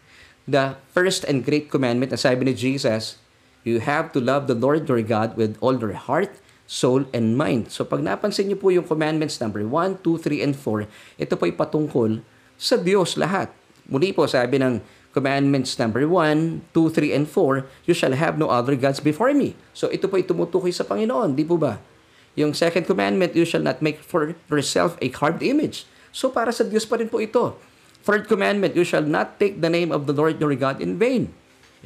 the first and great commandment na sabi ni Jesus, you have to love the Lord your God with all your heart, soul, and mind. So pag napansin niyo po yung commandments number 1, 2, 3, and 4, ito po ay patungkol sa Diyos lahat. Muli po sabi ng commandments number 1, 2, 3, and 4, you shall have no other gods before me. So ito po ay sa Panginoon, di po ba? Yung second commandment, you shall not make for yourself a carved image. So para sa Diyos pa rin po ito. Third commandment, you shall not take the name of the Lord your God in vain.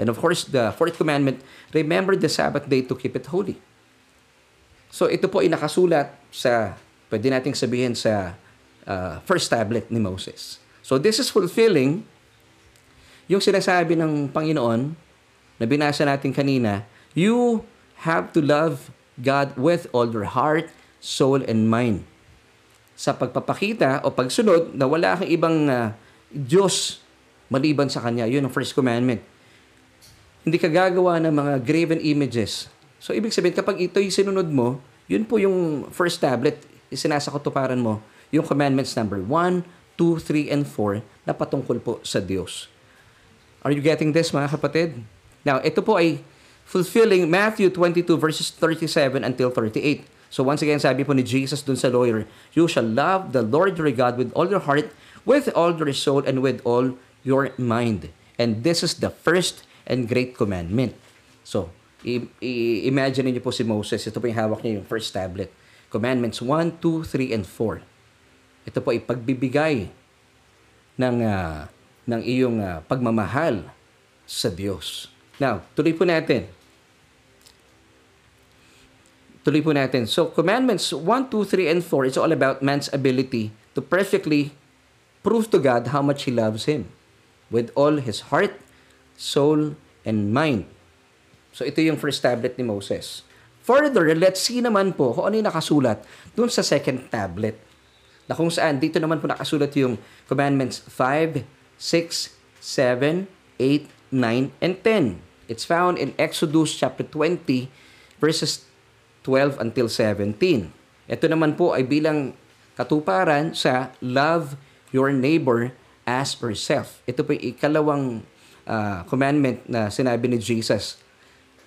And of course, the fourth commandment, remember the Sabbath day to keep it holy. So ito po ay nakasulat sa, pwede nating sabihin sa uh, first tablet ni Moses. So this is fulfilling yung sinasabi ng Panginoon na binasa natin kanina, you have to love God with all your heart, soul, and mind. Sa pagpapakita o pagsunod na wala kang ibang uh, Diyos maliban sa Kanya. Yun ang first commandment. Hindi ka gagawa ng mga graven images. So, ibig sabihin, kapag ito'y sinunod mo, yun po yung first tablet, isinasakutuparan mo, yung commandments number 1, 2, 3, and 4 na patungkol po sa Diyos. Are you getting this, mga kapatid? Now, ito po ay fulfilling Matthew 22 verses 37 until 38. So once again, sabi po ni Jesus dun sa lawyer, You shall love the Lord your God with all your heart, with all your soul, and with all your mind. And this is the first and great commandment. So, i- i- imagine niyo po si Moses. Ito po yung hawak niya yung first tablet. Commandments 1, 2, 3, and 4. Ito po ay pagbibigay ng, ah, ng iyong ah, pagmamahal sa Diyos. Now, tuloy po natin. Tuloy po natin. So, commandments 1, 2, 3, and 4, it's all about man's ability to perfectly prove to God how much he loves Him with all his heart, soul, and mind. So, ito yung first tablet ni Moses. Further, let's see naman po kung ano yung nakasulat dun sa second tablet. Na kung saan, dito naman po nakasulat yung commandments 5, 6, 7, 8, 9, and 10. It's found in Exodus chapter 20, verses 12 until 17. Ito naman po ay bilang katuparan sa love your neighbor as yourself. Ito po yung ikalawang ah, commandment na sinabi ni Jesus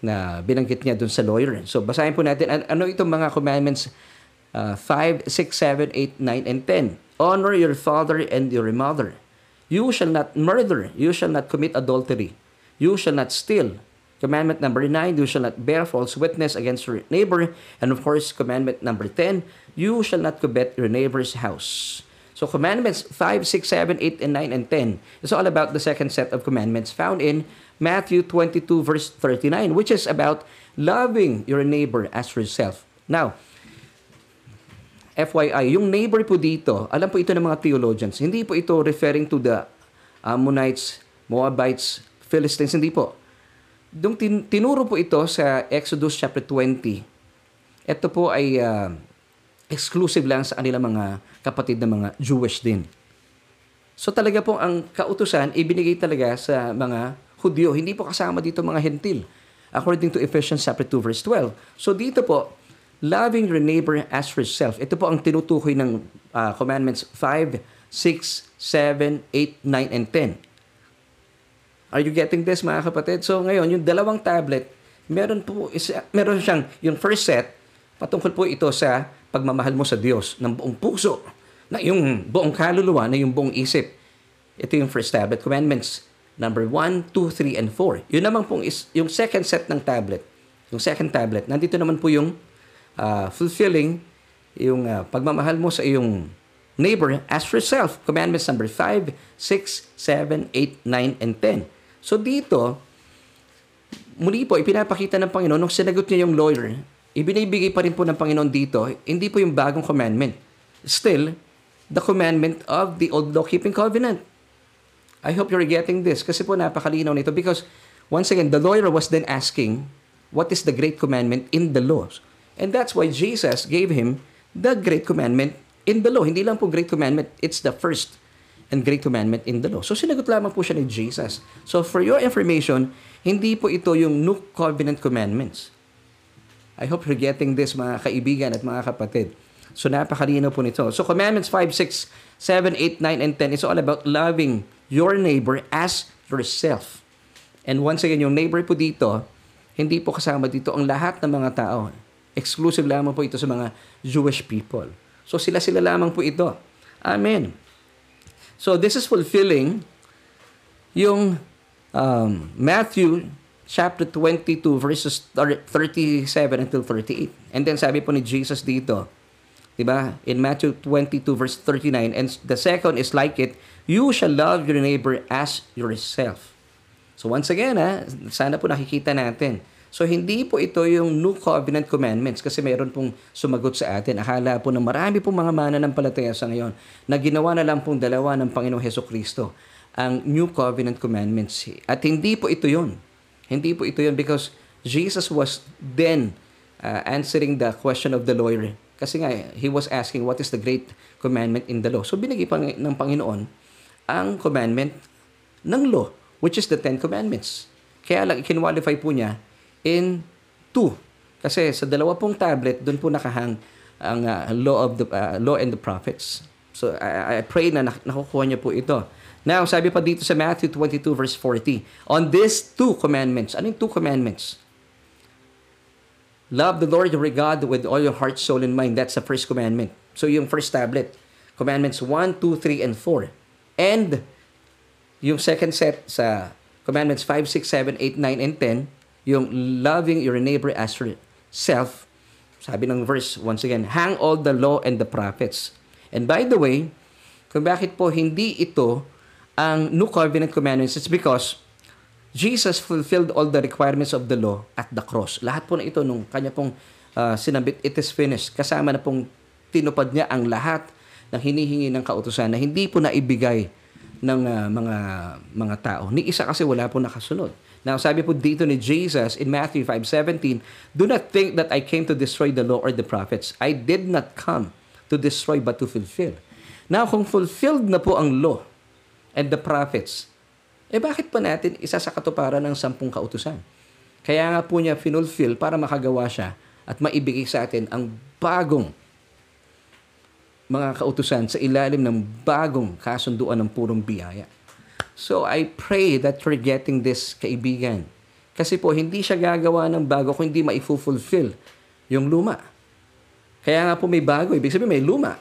na binanggit niya dun sa lawyer. So basahin po natin an- ano itong mga commandments uh, 5, 6, 7, 8, 9, and 10. Honor your father and your mother. You shall not murder. You shall not commit adultery. You shall not steal. Commandment number 9, you shall not bear false witness against your neighbor. And of course, commandment number 10, you shall not covet your neighbor's house. So commandments 5, 6, 7, 8, and 9, and 10 is all about the second set of commandments found in Matthew 22, verse 39, which is about loving your neighbor as yourself. Now, FYI, yung neighbor po dito, alam po ito ng mga theologians, hindi po ito referring to the Ammonites, Moabites, Philistines, hindi po. Dung tin- tinuro po ito sa Exodus chapter 20. Ito po ay ah, exclusive lang sa kanilang mga kapatid na mga Jewish din. So talaga po ang kautusan ibinigay talaga sa mga Hudyo, hindi po kasama dito mga Hentil. According to Ephesians chapter 2 verse 12. So dito po, loving your neighbor as yourself. Ito po ang tinutukoy ng ah, commandments 5, 6, 7, 8, 9, and 10. Are you getting this mga kapatid? So ngayon, yung dalawang tablet, meron po isa, meron siyang yung first set patungkol po ito sa pagmamahal mo sa Diyos ng buong puso, na yung buong kaluluwa, na yung buong isip. Ito yung first tablet commandments number 1, 2, 3 and 4. Yun naman pong is yung second set ng tablet. Yung second tablet, nandito naman po yung ah, fulfilling yung ah, pagmamahal mo sa iyong neighbor as yourself. Commandments number 5, 6, 7, 8, 9, and 10. So dito, muli po, ipinapakita ng Panginoon, nung sinagot niya yung lawyer, ibinibigay pa rin po ng Panginoon dito, hindi po yung bagong commandment. Still, the commandment of the old law-keeping covenant. I hope you're getting this kasi po napakalinaw nito because once again, the lawyer was then asking, what is the great commandment in the laws? And that's why Jesus gave him the great commandment in the law. Hindi lang po great commandment, it's the first and great commandment in the law. So sinagot lamang po siya ni Jesus. So for your information, hindi po ito yung new covenant commandments. I hope you're getting this mga kaibigan at mga kapatid. So napakalino po nito. So commandments 5, 6, 7, 8, 9, and 10 is all about loving your neighbor as yourself. And once again, yung neighbor po dito, hindi po kasama dito ang lahat ng mga tao. Exclusive lamang po ito sa mga Jewish people. So sila-sila lamang po ito. Amen. So this is fulfilling yung um, Matthew chapter 22 verses 37 until 38. And then sabi po ni Jesus dito, 'di ba? In Matthew 22 verse 39 and the second is like it, you shall love your neighbor as yourself. So once again, ha, sana po nakikita natin. So hindi po ito yung New Covenant Commandments kasi mayroon pong sumagot sa atin. Akala po na marami pong mga mananampalataya sa ngayon na ginawa na lang pong dalawa ng Panginoong Heso Kristo ang New Covenant Commandments. At hindi po ito yun. Hindi po ito yun because Jesus was then uh, answering the question of the lawyer. Kasi nga, he was asking what is the great commandment in the law. So binigay pa ng Panginoon ang commandment ng law, which is the Ten Commandments. Kaya lang, ikinwalify po niya in two. Kasi sa dalawa pong tablet, doon po nakahang ang uh, law of the uh, law and the prophets. So I, I pray na nak- nakukuha niya po ito. Now, sabi pa dito sa Matthew 22 verse 40, on these two commandments. Ano yung two commandments? Love the Lord your God with all your heart, soul, and mind. That's the first commandment. So yung first tablet. Commandments 1, 2, 3, and 4. And yung second set sa Commandments 5, 6, 7, 8, 9, and 10, yung loving your neighbor as yourself, sabi ng verse, once again, hang all the law and the prophets. And by the way, kung bakit po hindi ito ang New Covenant Commandments, it's because Jesus fulfilled all the requirements of the law at the cross. Lahat po na ito nung kanya pong uh, sinabit, it is finished. Kasama na pong tinupad niya ang lahat ng hinihingi ng kautusan na hindi po naibigay ng uh, mga mga tao. Ni isa kasi wala po nakasunod. Now, sabi po dito ni Jesus in Matthew 5:17, "Do not think that I came to destroy the law or the prophets. I did not come to destroy but to fulfill." Now, kung fulfilled na po ang law and the prophets, eh bakit pa natin isa sa katuparan ng sampung kautusan? Kaya nga po niya finulfill para makagawa siya at maibigay sa atin ang bagong mga kautusan sa ilalim ng bagong kasunduan ng purong biyaya. So I pray that you're getting this, kaibigan. Kasi po, hindi siya gagawa ng bago kung hindi maifulfill yung luma. Kaya nga po may bago, ibig sabihin may luma.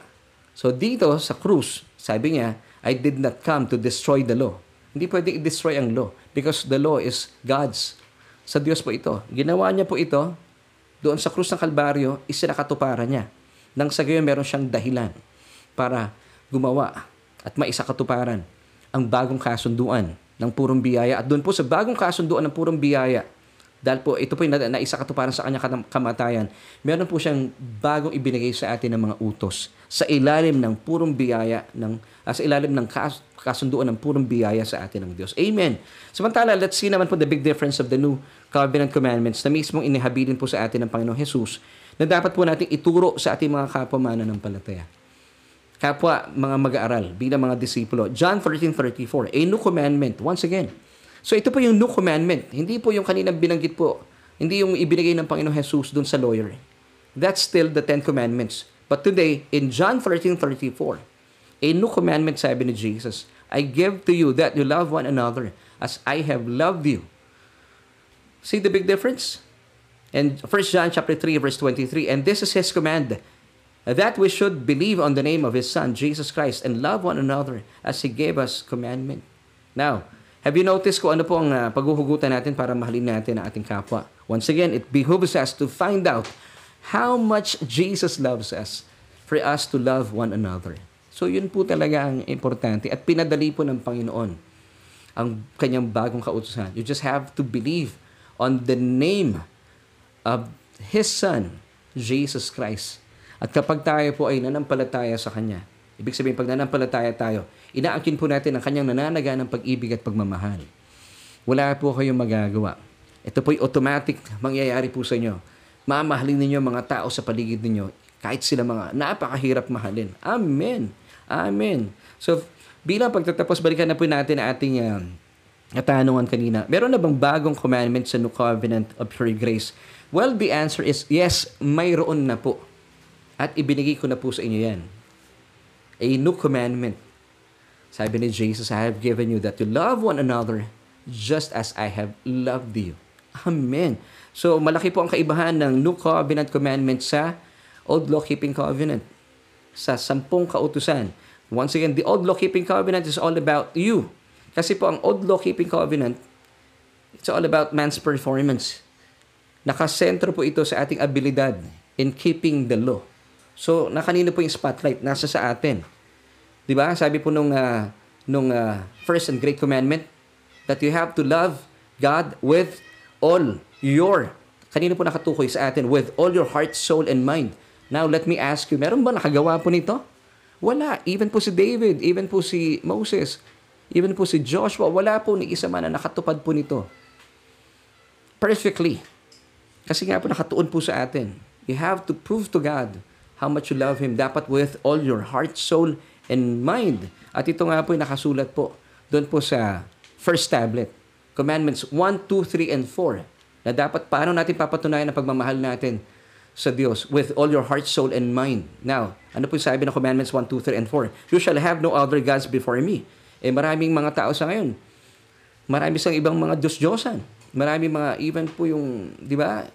So dito sa krus, sabi niya, I did not come to destroy the law. Hindi pwede i-destroy ang law because the law is God's. Sa Diyos po ito. Ginawa niya po ito doon sa krus ng Kalbaryo, isinakatuparan niya. Nang sa gayon, meron siyang dahilan para gumawa at maisakatuparan ang bagong kasunduan ng purong biyaya. At doon po sa bagong kasunduan ng purong biyaya, dahil po ito po yung na, naisa katuparan sa kanyang kamatayan, meron po siyang bagong ibinigay sa atin ng mga utos sa ilalim ng purong biyaya, ng, uh, sa ilalim ng kas, kasunduan ng purong biyaya sa atin ng Diyos. Amen. Samantala, let's see naman po the big difference of the new covenant commandments na mismong inihabilin po sa atin ng Panginoong Jesus na dapat po natin ituro sa ating mga kapwa ng palataya. Kapwa mga mag-aaral bilang mga disipulo. John 13:34, a new commandment. Once again. So ito po yung new commandment. Hindi po yung kaninang binanggit po. Hindi yung ibinigay ng Panginoong Jesus doon sa lawyer. That's still the Ten Commandments. But today, in John 13:34, a new commandment sabi ni Jesus, I give to you that you love one another as I have loved you. See the big difference? And 1 John chapter 3 verse 23, and this is his command, that we should believe on the name of His Son, Jesus Christ, and love one another as He gave us commandment. Now, have you noticed kung ano po ang uh, paghuhugutan natin para mahalin natin ang ating kapwa? Once again, it behooves us to find out how much Jesus loves us for us to love one another. So yun po talaga ang importante at pinadali po ng Panginoon ang kanyang bagong kautusan. You just have to believe on the name of His Son, Jesus Christ. At kapag tayo po ay nanampalataya sa Kanya, ibig sabihin pag nanampalataya tayo, inaangkin po natin ang Kanyang nananaga ng pag-ibig at pagmamahal. Wala po kayong magagawa. Ito po'y automatic mangyayari po sa inyo. Mamahalin ninyo mga tao sa paligid ninyo, kahit sila mga napakahirap mahalin. Amen. Amen. So, bilang pagtatapos, balikan na po natin ating uh, katanungan kanina. Meron na bang bagong commandment sa New Covenant of Pure Grace? Well, the answer is yes, mayroon na po. At ibinigay ko na po sa inyo yan. A new commandment. Sabi ni Jesus, I have given you that you love one another just as I have loved you. Amen. So, malaki po ang kaibahan ng New Covenant Commandment sa Old Law-Keeping Covenant. Sa sampung kautusan. Once again, the Old Law-Keeping Covenant is all about you. Kasi po ang Old Law-Keeping Covenant, it's all about man's performance. Nakasentro po ito sa ating abilidad in keeping the law. So, na kanino po yung spotlight? Nasa sa atin. 'Di ba? Sabi po nung uh, nung uh, first and great commandment that you have to love God with all your kanino po nakatukoy sa atin with all your heart, soul and mind. Now, let me ask you, meron ba nakagawa po nito? Wala. Even po si David, even po si Moses, even po si Joshua, wala po ni isa man na nakatupad po nito. Perfectly. Kasi nga po nakatuon po sa atin. You have to prove to God how much you love Him. Dapat with all your heart, soul, and mind. At ito nga po nakasulat po doon po sa first tablet. Commandments 1, 2, 3, and 4 na dapat paano natin papatunayan ang pagmamahal natin sa Diyos with all your heart, soul, and mind. Now, ano po yung sabi ng Commandments 1, 2, 3, and 4? You shall have no other gods before me. Eh maraming mga tao sa ngayon, marami sang ibang mga Diyos-Diyosan. Marami mga, even po yung, di ba,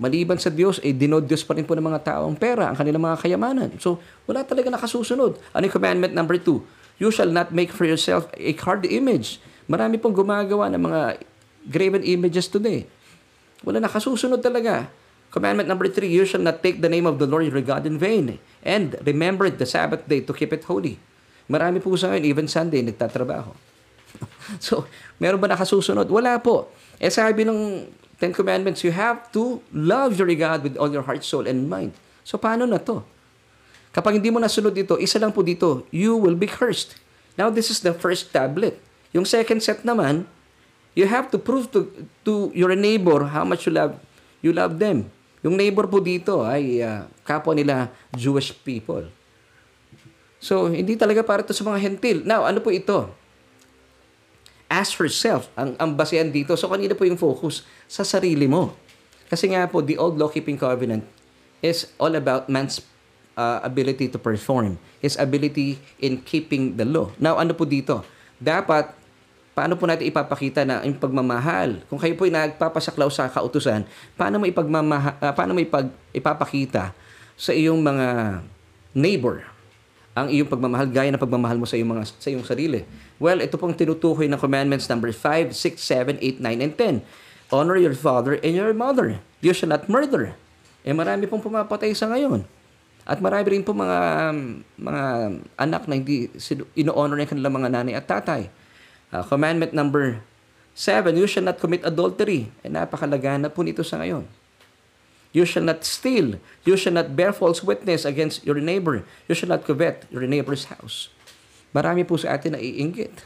maliban sa Diyos, eh dinod-Diyos pa rin po ng mga tao ang pera, ang kanilang mga kayamanan. So, wala talaga nakasusunod. Ano yung commandment number two? You shall not make for yourself a carved image. Marami pong gumagawa ng mga graven images today. Wala nakasusunod talaga. Commandment number three, you shall not take the name of the Lord your God in vain. And remember the Sabbath day to keep it holy. Marami po sa ngayon, even Sunday, nagtatrabaho. so, meron ba nakasusunod? Wala po. Eh sabi ng Ten Commandments, you have to love your God with all your heart, soul, and mind. So, paano na to? Kapag hindi mo nasunod dito, isa lang po dito, you will be cursed. Now, this is the first tablet. Yung second set naman, you have to prove to, to your neighbor how much you love, you love them. Yung neighbor po dito ay uh, kapwa nila Jewish people. So, hindi talaga para to sa mga hentil. Now, ano po ito? As for self, ang, ang basehan dito. So, kanina po yung focus sa sarili mo. Kasi nga po, the old law-keeping covenant is all about man's uh, ability to perform. His ability in keeping the law. Now, ano po dito? Dapat, paano po natin ipapakita na yung pagmamahal? Kung kayo po ay nagpapasaklaw sa kautusan, paano mo, ipagmamaha, uh, paano mo ipag, ipapakita sa iyong mga neighbor ang iyong pagmamahal gaya ng pagmamahal mo sa iyong mga sa iyong sarili. Well, ito pong tinutukoy ng commandments number 5, 6, 7, 8, 9 and 10. Honor your father and your mother. You shall not murder. Eh marami pong pumapatay sa ngayon. At marami rin po mga mga anak na hindi ino-honor ng kanilang mga nanay at tatay. Uh, commandment number 7, you shall not commit adultery. Eh napakalaga na po nito sa ngayon. You shall not steal. You shall not bear false witness against your neighbor. You shall not covet your neighbor's house. Marami po sa atin na iinggit.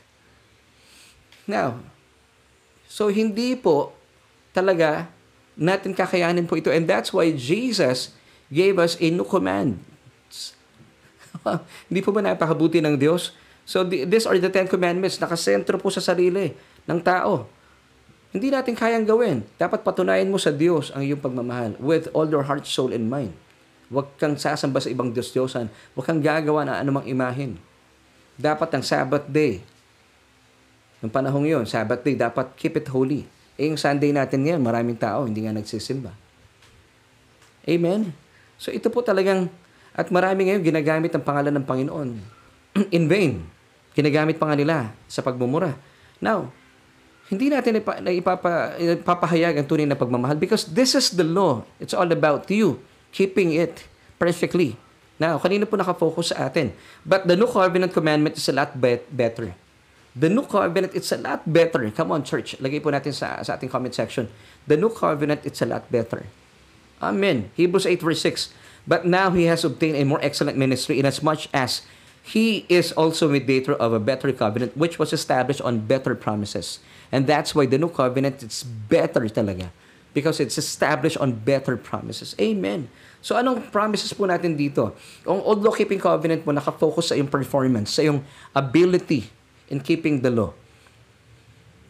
Now, so hindi po talaga natin kakayanin po ito. And that's why Jesus gave us a new command. hindi po ba napakabuti ng Diyos? So these are the Ten Commandments. Nakasentro po sa sarili ng tao. Hindi natin kayang gawin. Dapat patunayan mo sa Diyos ang iyong pagmamahal with all your heart, soul, and mind. Huwag kang sasamba sa ibang Diyos-Diyosan. Huwag kang gagawa ng anumang imahin. Dapat ang Sabbath day, yung panahong yon, Sabbath day, dapat keep it holy. Eh, yung Sunday natin ngayon, maraming tao, hindi nga nagsisimba. Amen? So ito po talagang, at marami ngayon ginagamit ang pangalan ng Panginoon in vain. Ginagamit pa nga nila sa pagmumura. Now, hindi natin ipa, ipapa, ipapahayag ang tunay na pagmamahal because this is the law. It's all about you keeping it perfectly. Now, kanina po nakafocus sa atin. But the new covenant commandment is a lot bet- better. The new covenant, it's a lot better. Come on, church. Lagay po natin sa, sa ating comment section. The new covenant, it's a lot better. Amen. Hebrews 8 verse 6. But now he has obtained a more excellent ministry inasmuch as he is also mediator of a better covenant which was established on better promises. And that's why the new covenant, it's better talaga. Because it's established on better promises. Amen. So anong promises po natin dito? Ang old law keeping covenant mo nakafocus sa iyong performance, sa iyong ability in keeping the law.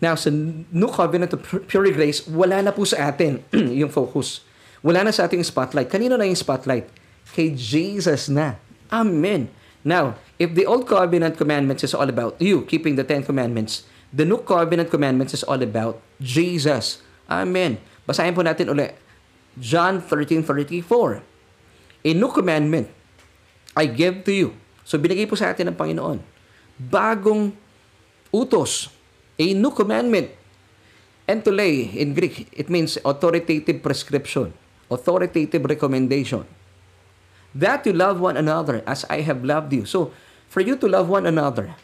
Now, sa new covenant of pure grace, wala na po sa atin yung focus. Wala na sa ating spotlight. Kanino na yung spotlight? Kay Jesus na. Amen. Now, if the old covenant commandments is all about you keeping the Ten Commandments, The New Covenant Commandments is all about Jesus. Amen. Basahin po natin ulit. John 13.34 A new commandment I give to you. So binigay po sa atin ng Panginoon. Bagong utos. A new commandment. And to lay, in Greek, it means authoritative prescription. Authoritative recommendation. That you love one another as I have loved you. So, for you to love one another,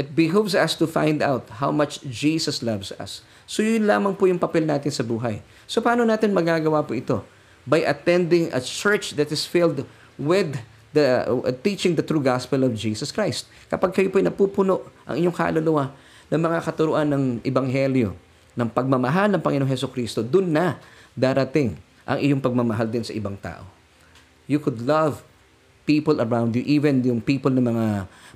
It behooves us to find out how much Jesus loves us. So yun lamang po yung papel natin sa buhay. So paano natin magagawa po ito? By attending a church that is filled with the uh, teaching the true gospel of Jesus Christ. Kapag kayo po ay napupuno ang inyong kaluluwa ng mga katuruan ng ebanghelyo, ng pagmamahal ng Panginoong Heso Kristo, dun na darating ang iyong pagmamahal din sa ibang tao. You could love people around you, even yung people na mga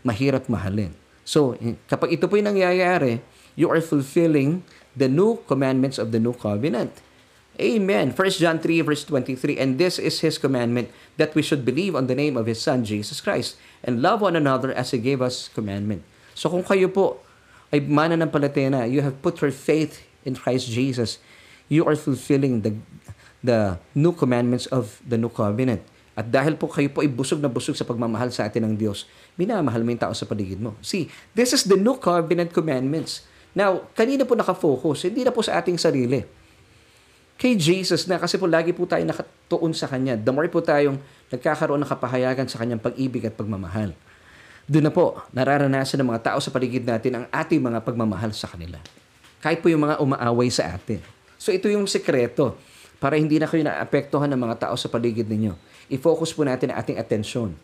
mahirap mahalin. So, kapag ito po yung nangyayari, you are fulfilling the new commandments of the new covenant. Amen. 1 John 3 verse 23, and this is His commandment, that we should believe on the name of His Son, Jesus Christ, and love one another as He gave us commandment. So kung kayo po ay mananampalataya na, you have put your faith in Christ Jesus, you are fulfilling the, the new commandments of the new covenant. At dahil po kayo po ay busog na busog sa pagmamahal sa atin ng Diyos, minamahal mo yung tao sa paligid mo. See, this is the new covenant commandments. Now, kanina po nakafocus, hindi na po sa ating sarili kay Jesus na kasi po lagi po tayo nakatuon sa Kanya. The more po tayong nagkakaroon ng kapahayagan sa Kanyang pag-ibig at pagmamahal. Doon na po, nararanasan ng mga tao sa paligid natin ang ating mga pagmamahal sa kanila. Kahit po yung mga umaaway sa atin. So ito yung sekreto para hindi na kayo naapektuhan ng mga tao sa paligid ninyo. I-focus po natin ang ating atensyon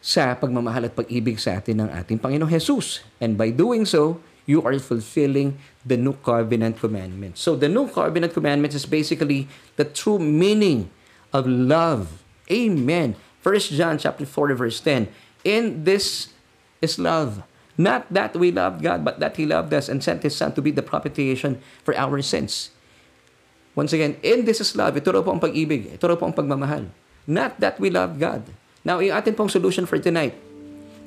sa pagmamahal at pag-ibig sa atin ng ating Panginoong Jesus. And by doing so, you are fulfilling the new covenant commandments. So the new covenant commandments is basically the true meaning of love. Amen. First John chapter 4 verse 10. In this is love. Not that we loved God, but that He loved us and sent His Son to be the propitiation for our sins. Once again, in this is love. Ito raw po ang pag-ibig. Ito raw po ang pagmamahal. Not that we love God. Now, yung atin pong solution for tonight,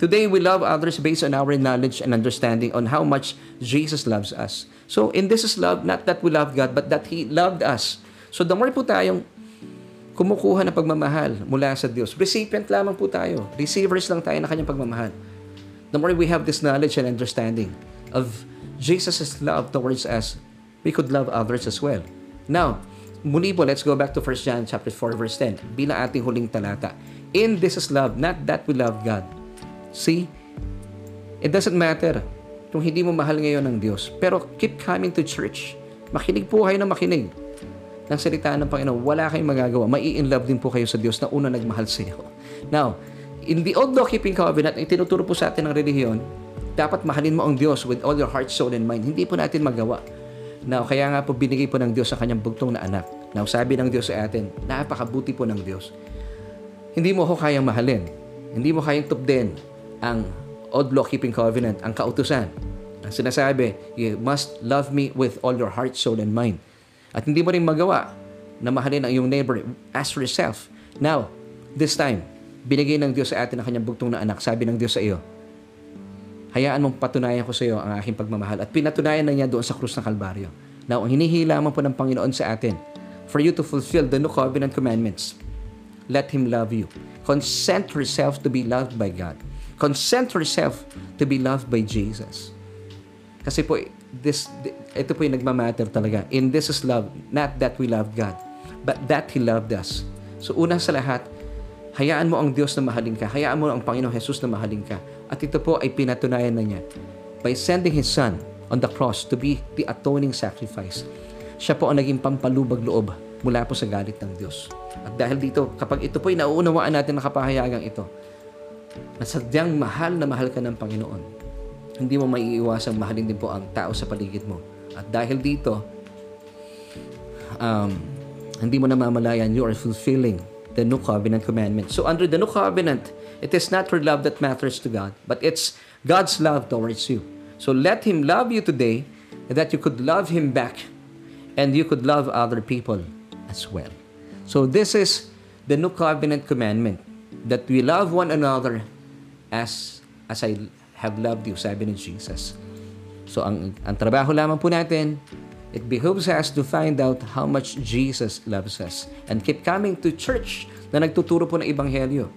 Today, we love others based on our knowledge and understanding on how much Jesus loves us. So, in this is love, not that we love God, but that He loved us. So, the more po tayong kumukuha ng pagmamahal mula sa Diyos, recipient lamang po tayo. Receivers lang tayo na kanyang pagmamahal. The more we have this knowledge and understanding of Jesus' love towards us, we could love others as well. Now, muli po, let's go back to 1 John chapter 4 verse 10 bilang ating huling talata. In this is love, not that we love God, See? It doesn't matter kung hindi mo mahal ngayon ng Diyos. Pero keep coming to church. Makinig po kayo na makinig ng salita ng Panginoon. Wala kayong magagawa. Mai-in-love din po kayo sa Diyos na una nagmahal sa iyo. Now, in the old law-keeping covenant, ang tinuturo po sa atin ng relihiyon, dapat mahalin mo ang Diyos with all your heart, soul, and mind. Hindi po natin magawa. Now, kaya nga po binigay po ng Diyos sa kanyang bugtong na anak. Now, sabi ng Diyos sa atin, napakabuti po ng Diyos. Hindi mo ako kayang mahalin. Hindi mo kayang tupden ang old law-keeping covenant, ang kautusan. Ang sinasabi, you must love me with all your heart, soul, and mind. At hindi mo rin magawa na mahalin ang iyong neighbor as for yourself. Now, this time, binigay ng Diyos sa atin ang kanyang bugtong na anak. Sabi ng Diyos sa iyo, hayaan mong patunayan ko sa iyo ang aking pagmamahal. At pinatunayan na niya doon sa krus ng Kalbaryo. Now, ang hinihila po ng Panginoon sa atin, for you to fulfill the new covenant commandments, let Him love you. Consent yourself to be loved by God. Consent yourself to be loved by Jesus. Kasi po, this, ito po yung nagmamatter talaga. In this is love, not that we love God, but that He loved us. So una sa lahat, hayaan mo ang Diyos na mahalin ka. Hayaan mo ang Panginoong Jesus na mahalin ka. At ito po ay pinatunayan na niya by sending His Son on the cross to be the atoning sacrifice. Siya po ang naging pampalubag loob mula po sa galit ng Diyos. At dahil dito, kapag ito po ay nauunawaan natin ng kapahayagang ito, na sadyang mahal na mahal ka ng Panginoon, hindi mo maiiwasang mahalin din po ang tao sa paligid mo. At dahil dito, um, hindi mo namamalayan, you are fulfilling the new covenant commandment. So under the new covenant, it is not your love that matters to God, but it's God's love towards you. So let Him love you today, that you could love Him back, and you could love other people as well. So this is the new covenant commandment that we love one another as as I have loved you, sabi ni Jesus. So ang ang trabaho lamang po natin, it behooves us to find out how much Jesus loves us and keep coming to church na nagtuturo po ng ebanghelyo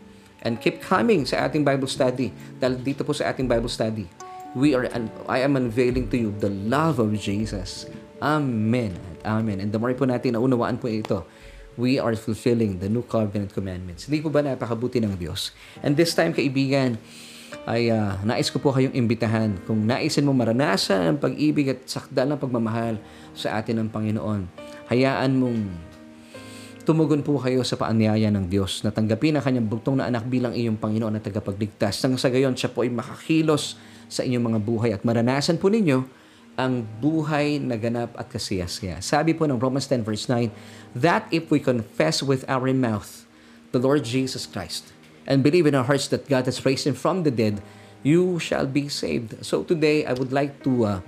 and keep coming sa ating Bible study dahil dito po sa ating Bible study we are I am unveiling to you the love of Jesus. Amen. Amen. And the more po natin naunawaan po ito, we are fulfilling the new covenant commandments. Hindi po ba napakabuti ng Diyos? And this time, kaibigan, ay uh, nais ko po kayong imbitahan kung naisin mo maranasan ang pag-ibig at sakdal ng pagmamahal sa atin ng Panginoon. Hayaan mong tumugon po kayo sa paanyaya ng Diyos na tanggapin ang kanyang bugtong na anak bilang iyong Panginoon at tagapagligtas. Nang sa gayon, siya po ay makakilos sa inyong mga buhay at maranasan po ninyo ang buhay na ganap at kasiyasya. Sabi po ng Romans 10 verse 9, that if we confess with our mouth the Lord Jesus Christ and believe in our hearts that God has raised him from the dead, you shall be saved. So today, I would like to uh,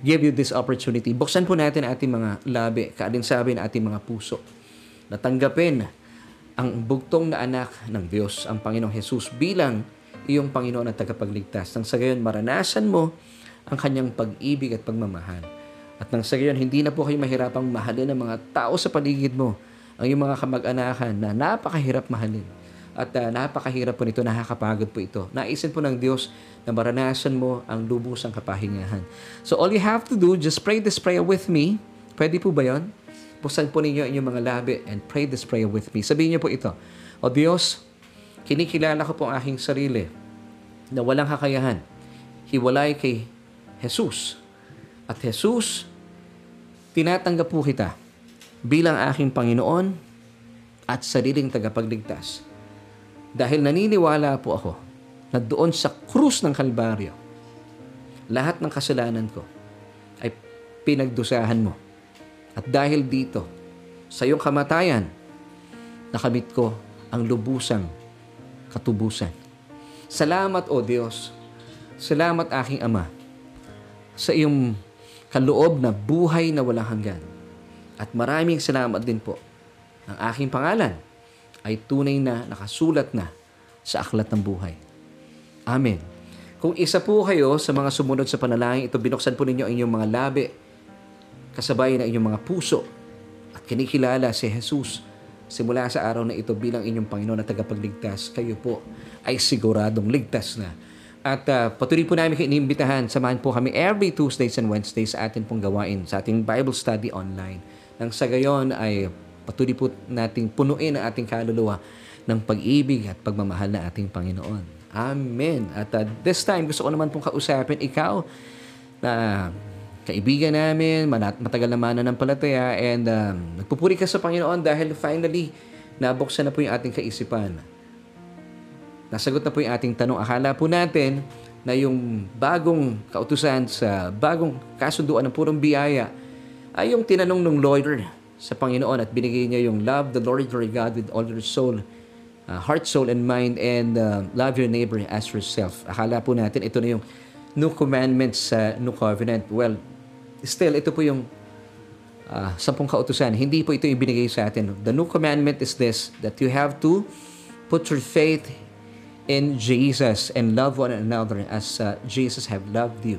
give you this opportunity. Buksan po natin ating mga labi, kaalinsabi na ating mga puso. Natanggapin ang bugtong na anak ng Diyos, ang Panginoong Jesus, bilang iyong Panginoon at tagapagligtas. Nang sa gayon, maranasan mo ang kanyang pag-ibig at pagmamahal. At nang sa gayon, hindi na po kayo mahirapang mahalin ng mga tao sa paligid mo, ang iyong mga kamag-anakan na napakahirap mahalin. At uh, napakahirap po nito, nakakapagod po ito. Naisin po ng Diyos na maranasan mo ang lubusang kapahingahan. So all you have to do, just pray this prayer with me. Pwede po ba yon? Buksan po ninyo inyong mga labi and pray this prayer with me. Sabihin niyo po ito, O Diyos, kinikilala ko po ang aking sarili na walang kakayahan. Hiwalay kay Jesus. At Jesus, tinatanggap po kita bilang aking Panginoon at sariling tagapagligtas. Dahil naniniwala po ako na doon sa krus ng Kalbaryo, lahat ng kasalanan ko ay pinagdusahan mo. At dahil dito, sa iyong kamatayan, nakamit ko ang lubusang katubusan. Salamat, O Diyos. Salamat, aking Ama, sa iyong kaloob na buhay na walang hanggan. At maraming salamat din po. Ang aking pangalan ay tunay na nakasulat na sa aklat ng buhay. Amen. Kung isa po kayo sa mga sumunod sa panalangin, ito binuksan po ninyo ang inyong mga labi, kasabay ng inyong mga puso, at kinikilala si Jesus simula sa araw na ito bilang inyong Panginoon at tagapagligtas, kayo po ay siguradong ligtas na at uh, patuloy po namin kayo inimbitahan. Samahan po kami every Tuesdays and Wednesdays sa atin pong gawain sa ating Bible study online. Nang sa gayon ay patuloy po nating punuin ang ating kaluluwa ng pag-ibig at pagmamahal na ating Panginoon. Amen. At uh, this time, gusto ko naman pong kausapin ikaw na kaibigan namin, matagal na mana ng palataya, and um, nagpupuri ka sa Panginoon dahil finally, nabuksan na po yung ating kaisipan Nasagot na po yung ating tanong. Akala po natin na yung bagong kautusan sa bagong kasunduan ng purong biyaya ay yung tinanong ng lawyer sa Panginoon at binigay niya yung love the Lord your God with all your soul, uh, heart, soul, and mind, and uh, love your neighbor as yourself. Akala po natin ito na yung new commandments sa new covenant. Well, still, ito po yung uh, sampung kautusan. Hindi po ito yung binigay sa atin. The new commandment is this, that you have to put your faith in Jesus and love one another as uh, Jesus have loved you.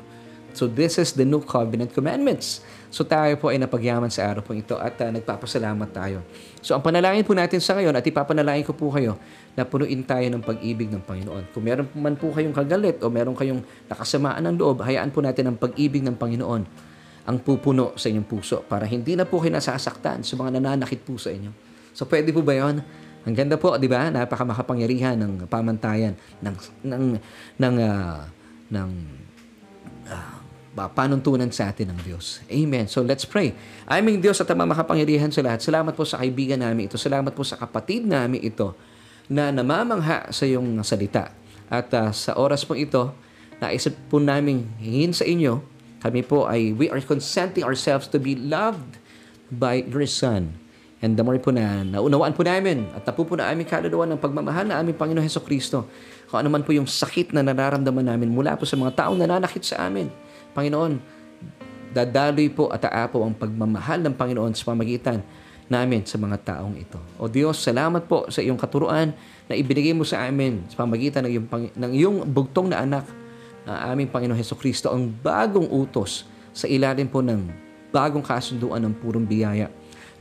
So this is the new covenant commandments. So tayo po ay napagyaman sa araw po ito at uh, nagpapasalamat tayo. So ang panalangin po natin sa ngayon at ipapanalangin ko po kayo na punuin tayo ng pag-ibig ng Panginoon. Kung meron man po kayong kagalit o meron kayong nakasamaan ng loob, hayaan po natin ang pag-ibig ng Panginoon ang pupuno sa inyong puso para hindi na po kayo nasasaktan sa mga nananakit po sa inyo. So pwede po ba yon? Ang ganda po, 'di ba? Napakamakapangyarihan ng pamantayan ng ng ng uh, ng uh, panuntunan sa atin ng Diyos. Amen. So let's pray. Aming Diyos at Ama makapangyarihan sa lahat. Salamat po sa kaibigan namin ito. Salamat po sa kapatid namin ito na namamangha sa iyong salita. At uh, sa oras po ito, naisip po namin hingin sa inyo, kami po ay we are consenting ourselves to be loved by your Son And the more po na naunawaan po namin at napupo na aming kaluluwa ng pagmamahal na aming Panginoon Heso Kristo. Kung ano man po yung sakit na nararamdaman namin mula po sa mga taong nananakit sa amin. Panginoon, dadaloy po at aapo ang pagmamahal ng Panginoon sa pamagitan namin sa mga taong ito. O Diyos, salamat po sa iyong katuruan na ibinigay mo sa amin sa pamagitan ng iyong, ng iyong bugtong na anak na aming Panginoon Heso Kristo ang bagong utos sa ilalim po ng bagong kasunduan ng purong biyaya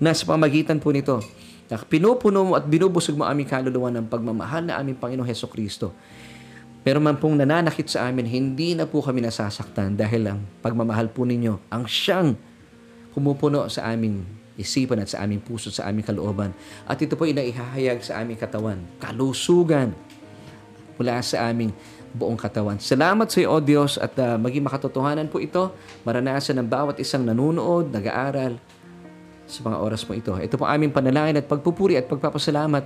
na sa pamagitan po nito, na pinupuno mo at binubusog mo aming kaluluwa ng pagmamahal na aming Panginoong Heso Kristo. Pero man pong nananakit sa amin, hindi na po kami nasasaktan dahil ang pagmamahal po ninyo ang siyang pumupuno sa aming isipan at sa aming puso, sa aming kalooban. At ito po ay naihahayag sa aming katawan, kalusugan mula sa aming buong katawan. Salamat sa iyo, O Diyos, at uh, maging makatotohanan po ito, maranasan ng bawat isang nanunood, nag-aaral, sa mga oras mo ito. Ito po aming panalangin at pagpupuri at pagpapasalamat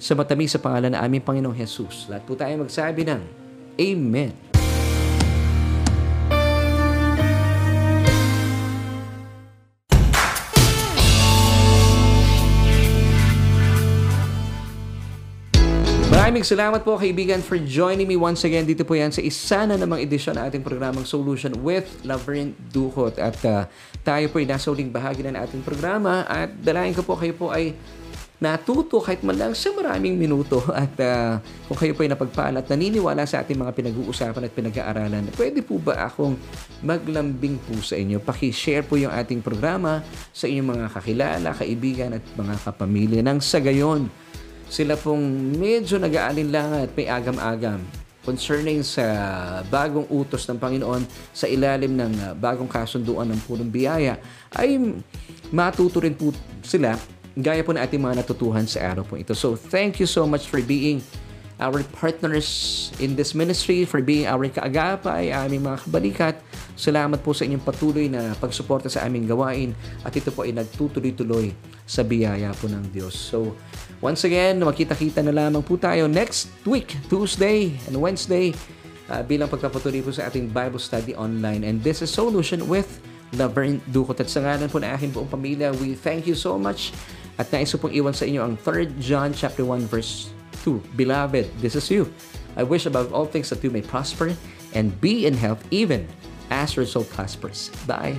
sa matamis sa pangalan ng aming Panginoong Jesus. Lahat po tayo magsabi ng Amen. Maraming salamat po kaibigan for joining me once again. Dito po yan sa isa na namang edisyon ng ating programang Solution with Laverne Duhot. At uh, tayo po ay nasa uling bahagi na ng ating programa at dalayan ko po kayo po ay natuto kahit man lang sa maraming minuto at uh, kung kayo po ay napagpala at naniniwala sa ating mga pinag-uusapan at pinag-aaralan, pwede po ba akong maglambing po sa inyo? Paki-share po yung ating programa sa inyong mga kakilala, kaibigan at mga kapamilya nang sa gayon sila pong medyo nag-aalinlangan at may agam-agam concerning sa bagong utos ng Panginoon sa ilalim ng uh, bagong kasunduan ng punong biyaya ay matuto rin po sila gaya po na ating mga natutuhan sa araw po ito. So thank you so much for being our partners in this ministry, for being our kaagapay, aming mga kabalikat. Salamat po sa inyong patuloy na pagsuporta sa aming gawain at ito po ay nagtutuloy-tuloy sa biyaya po ng Diyos. So, once again, makita-kita na lamang po tayo next week, Tuesday and Wednesday, uh, bilang pagpapatuloy po sa ating Bible study online. And this is Solution with Laverne Ducot. At sa ngalan po na aking buong pamilya, we thank you so much. At nais po pong iwan sa inyo ang 3 John chapter 1 verse 2. Beloved, this is you. I wish above all things that you may prosper and be in health even as your soul prospers. Bye.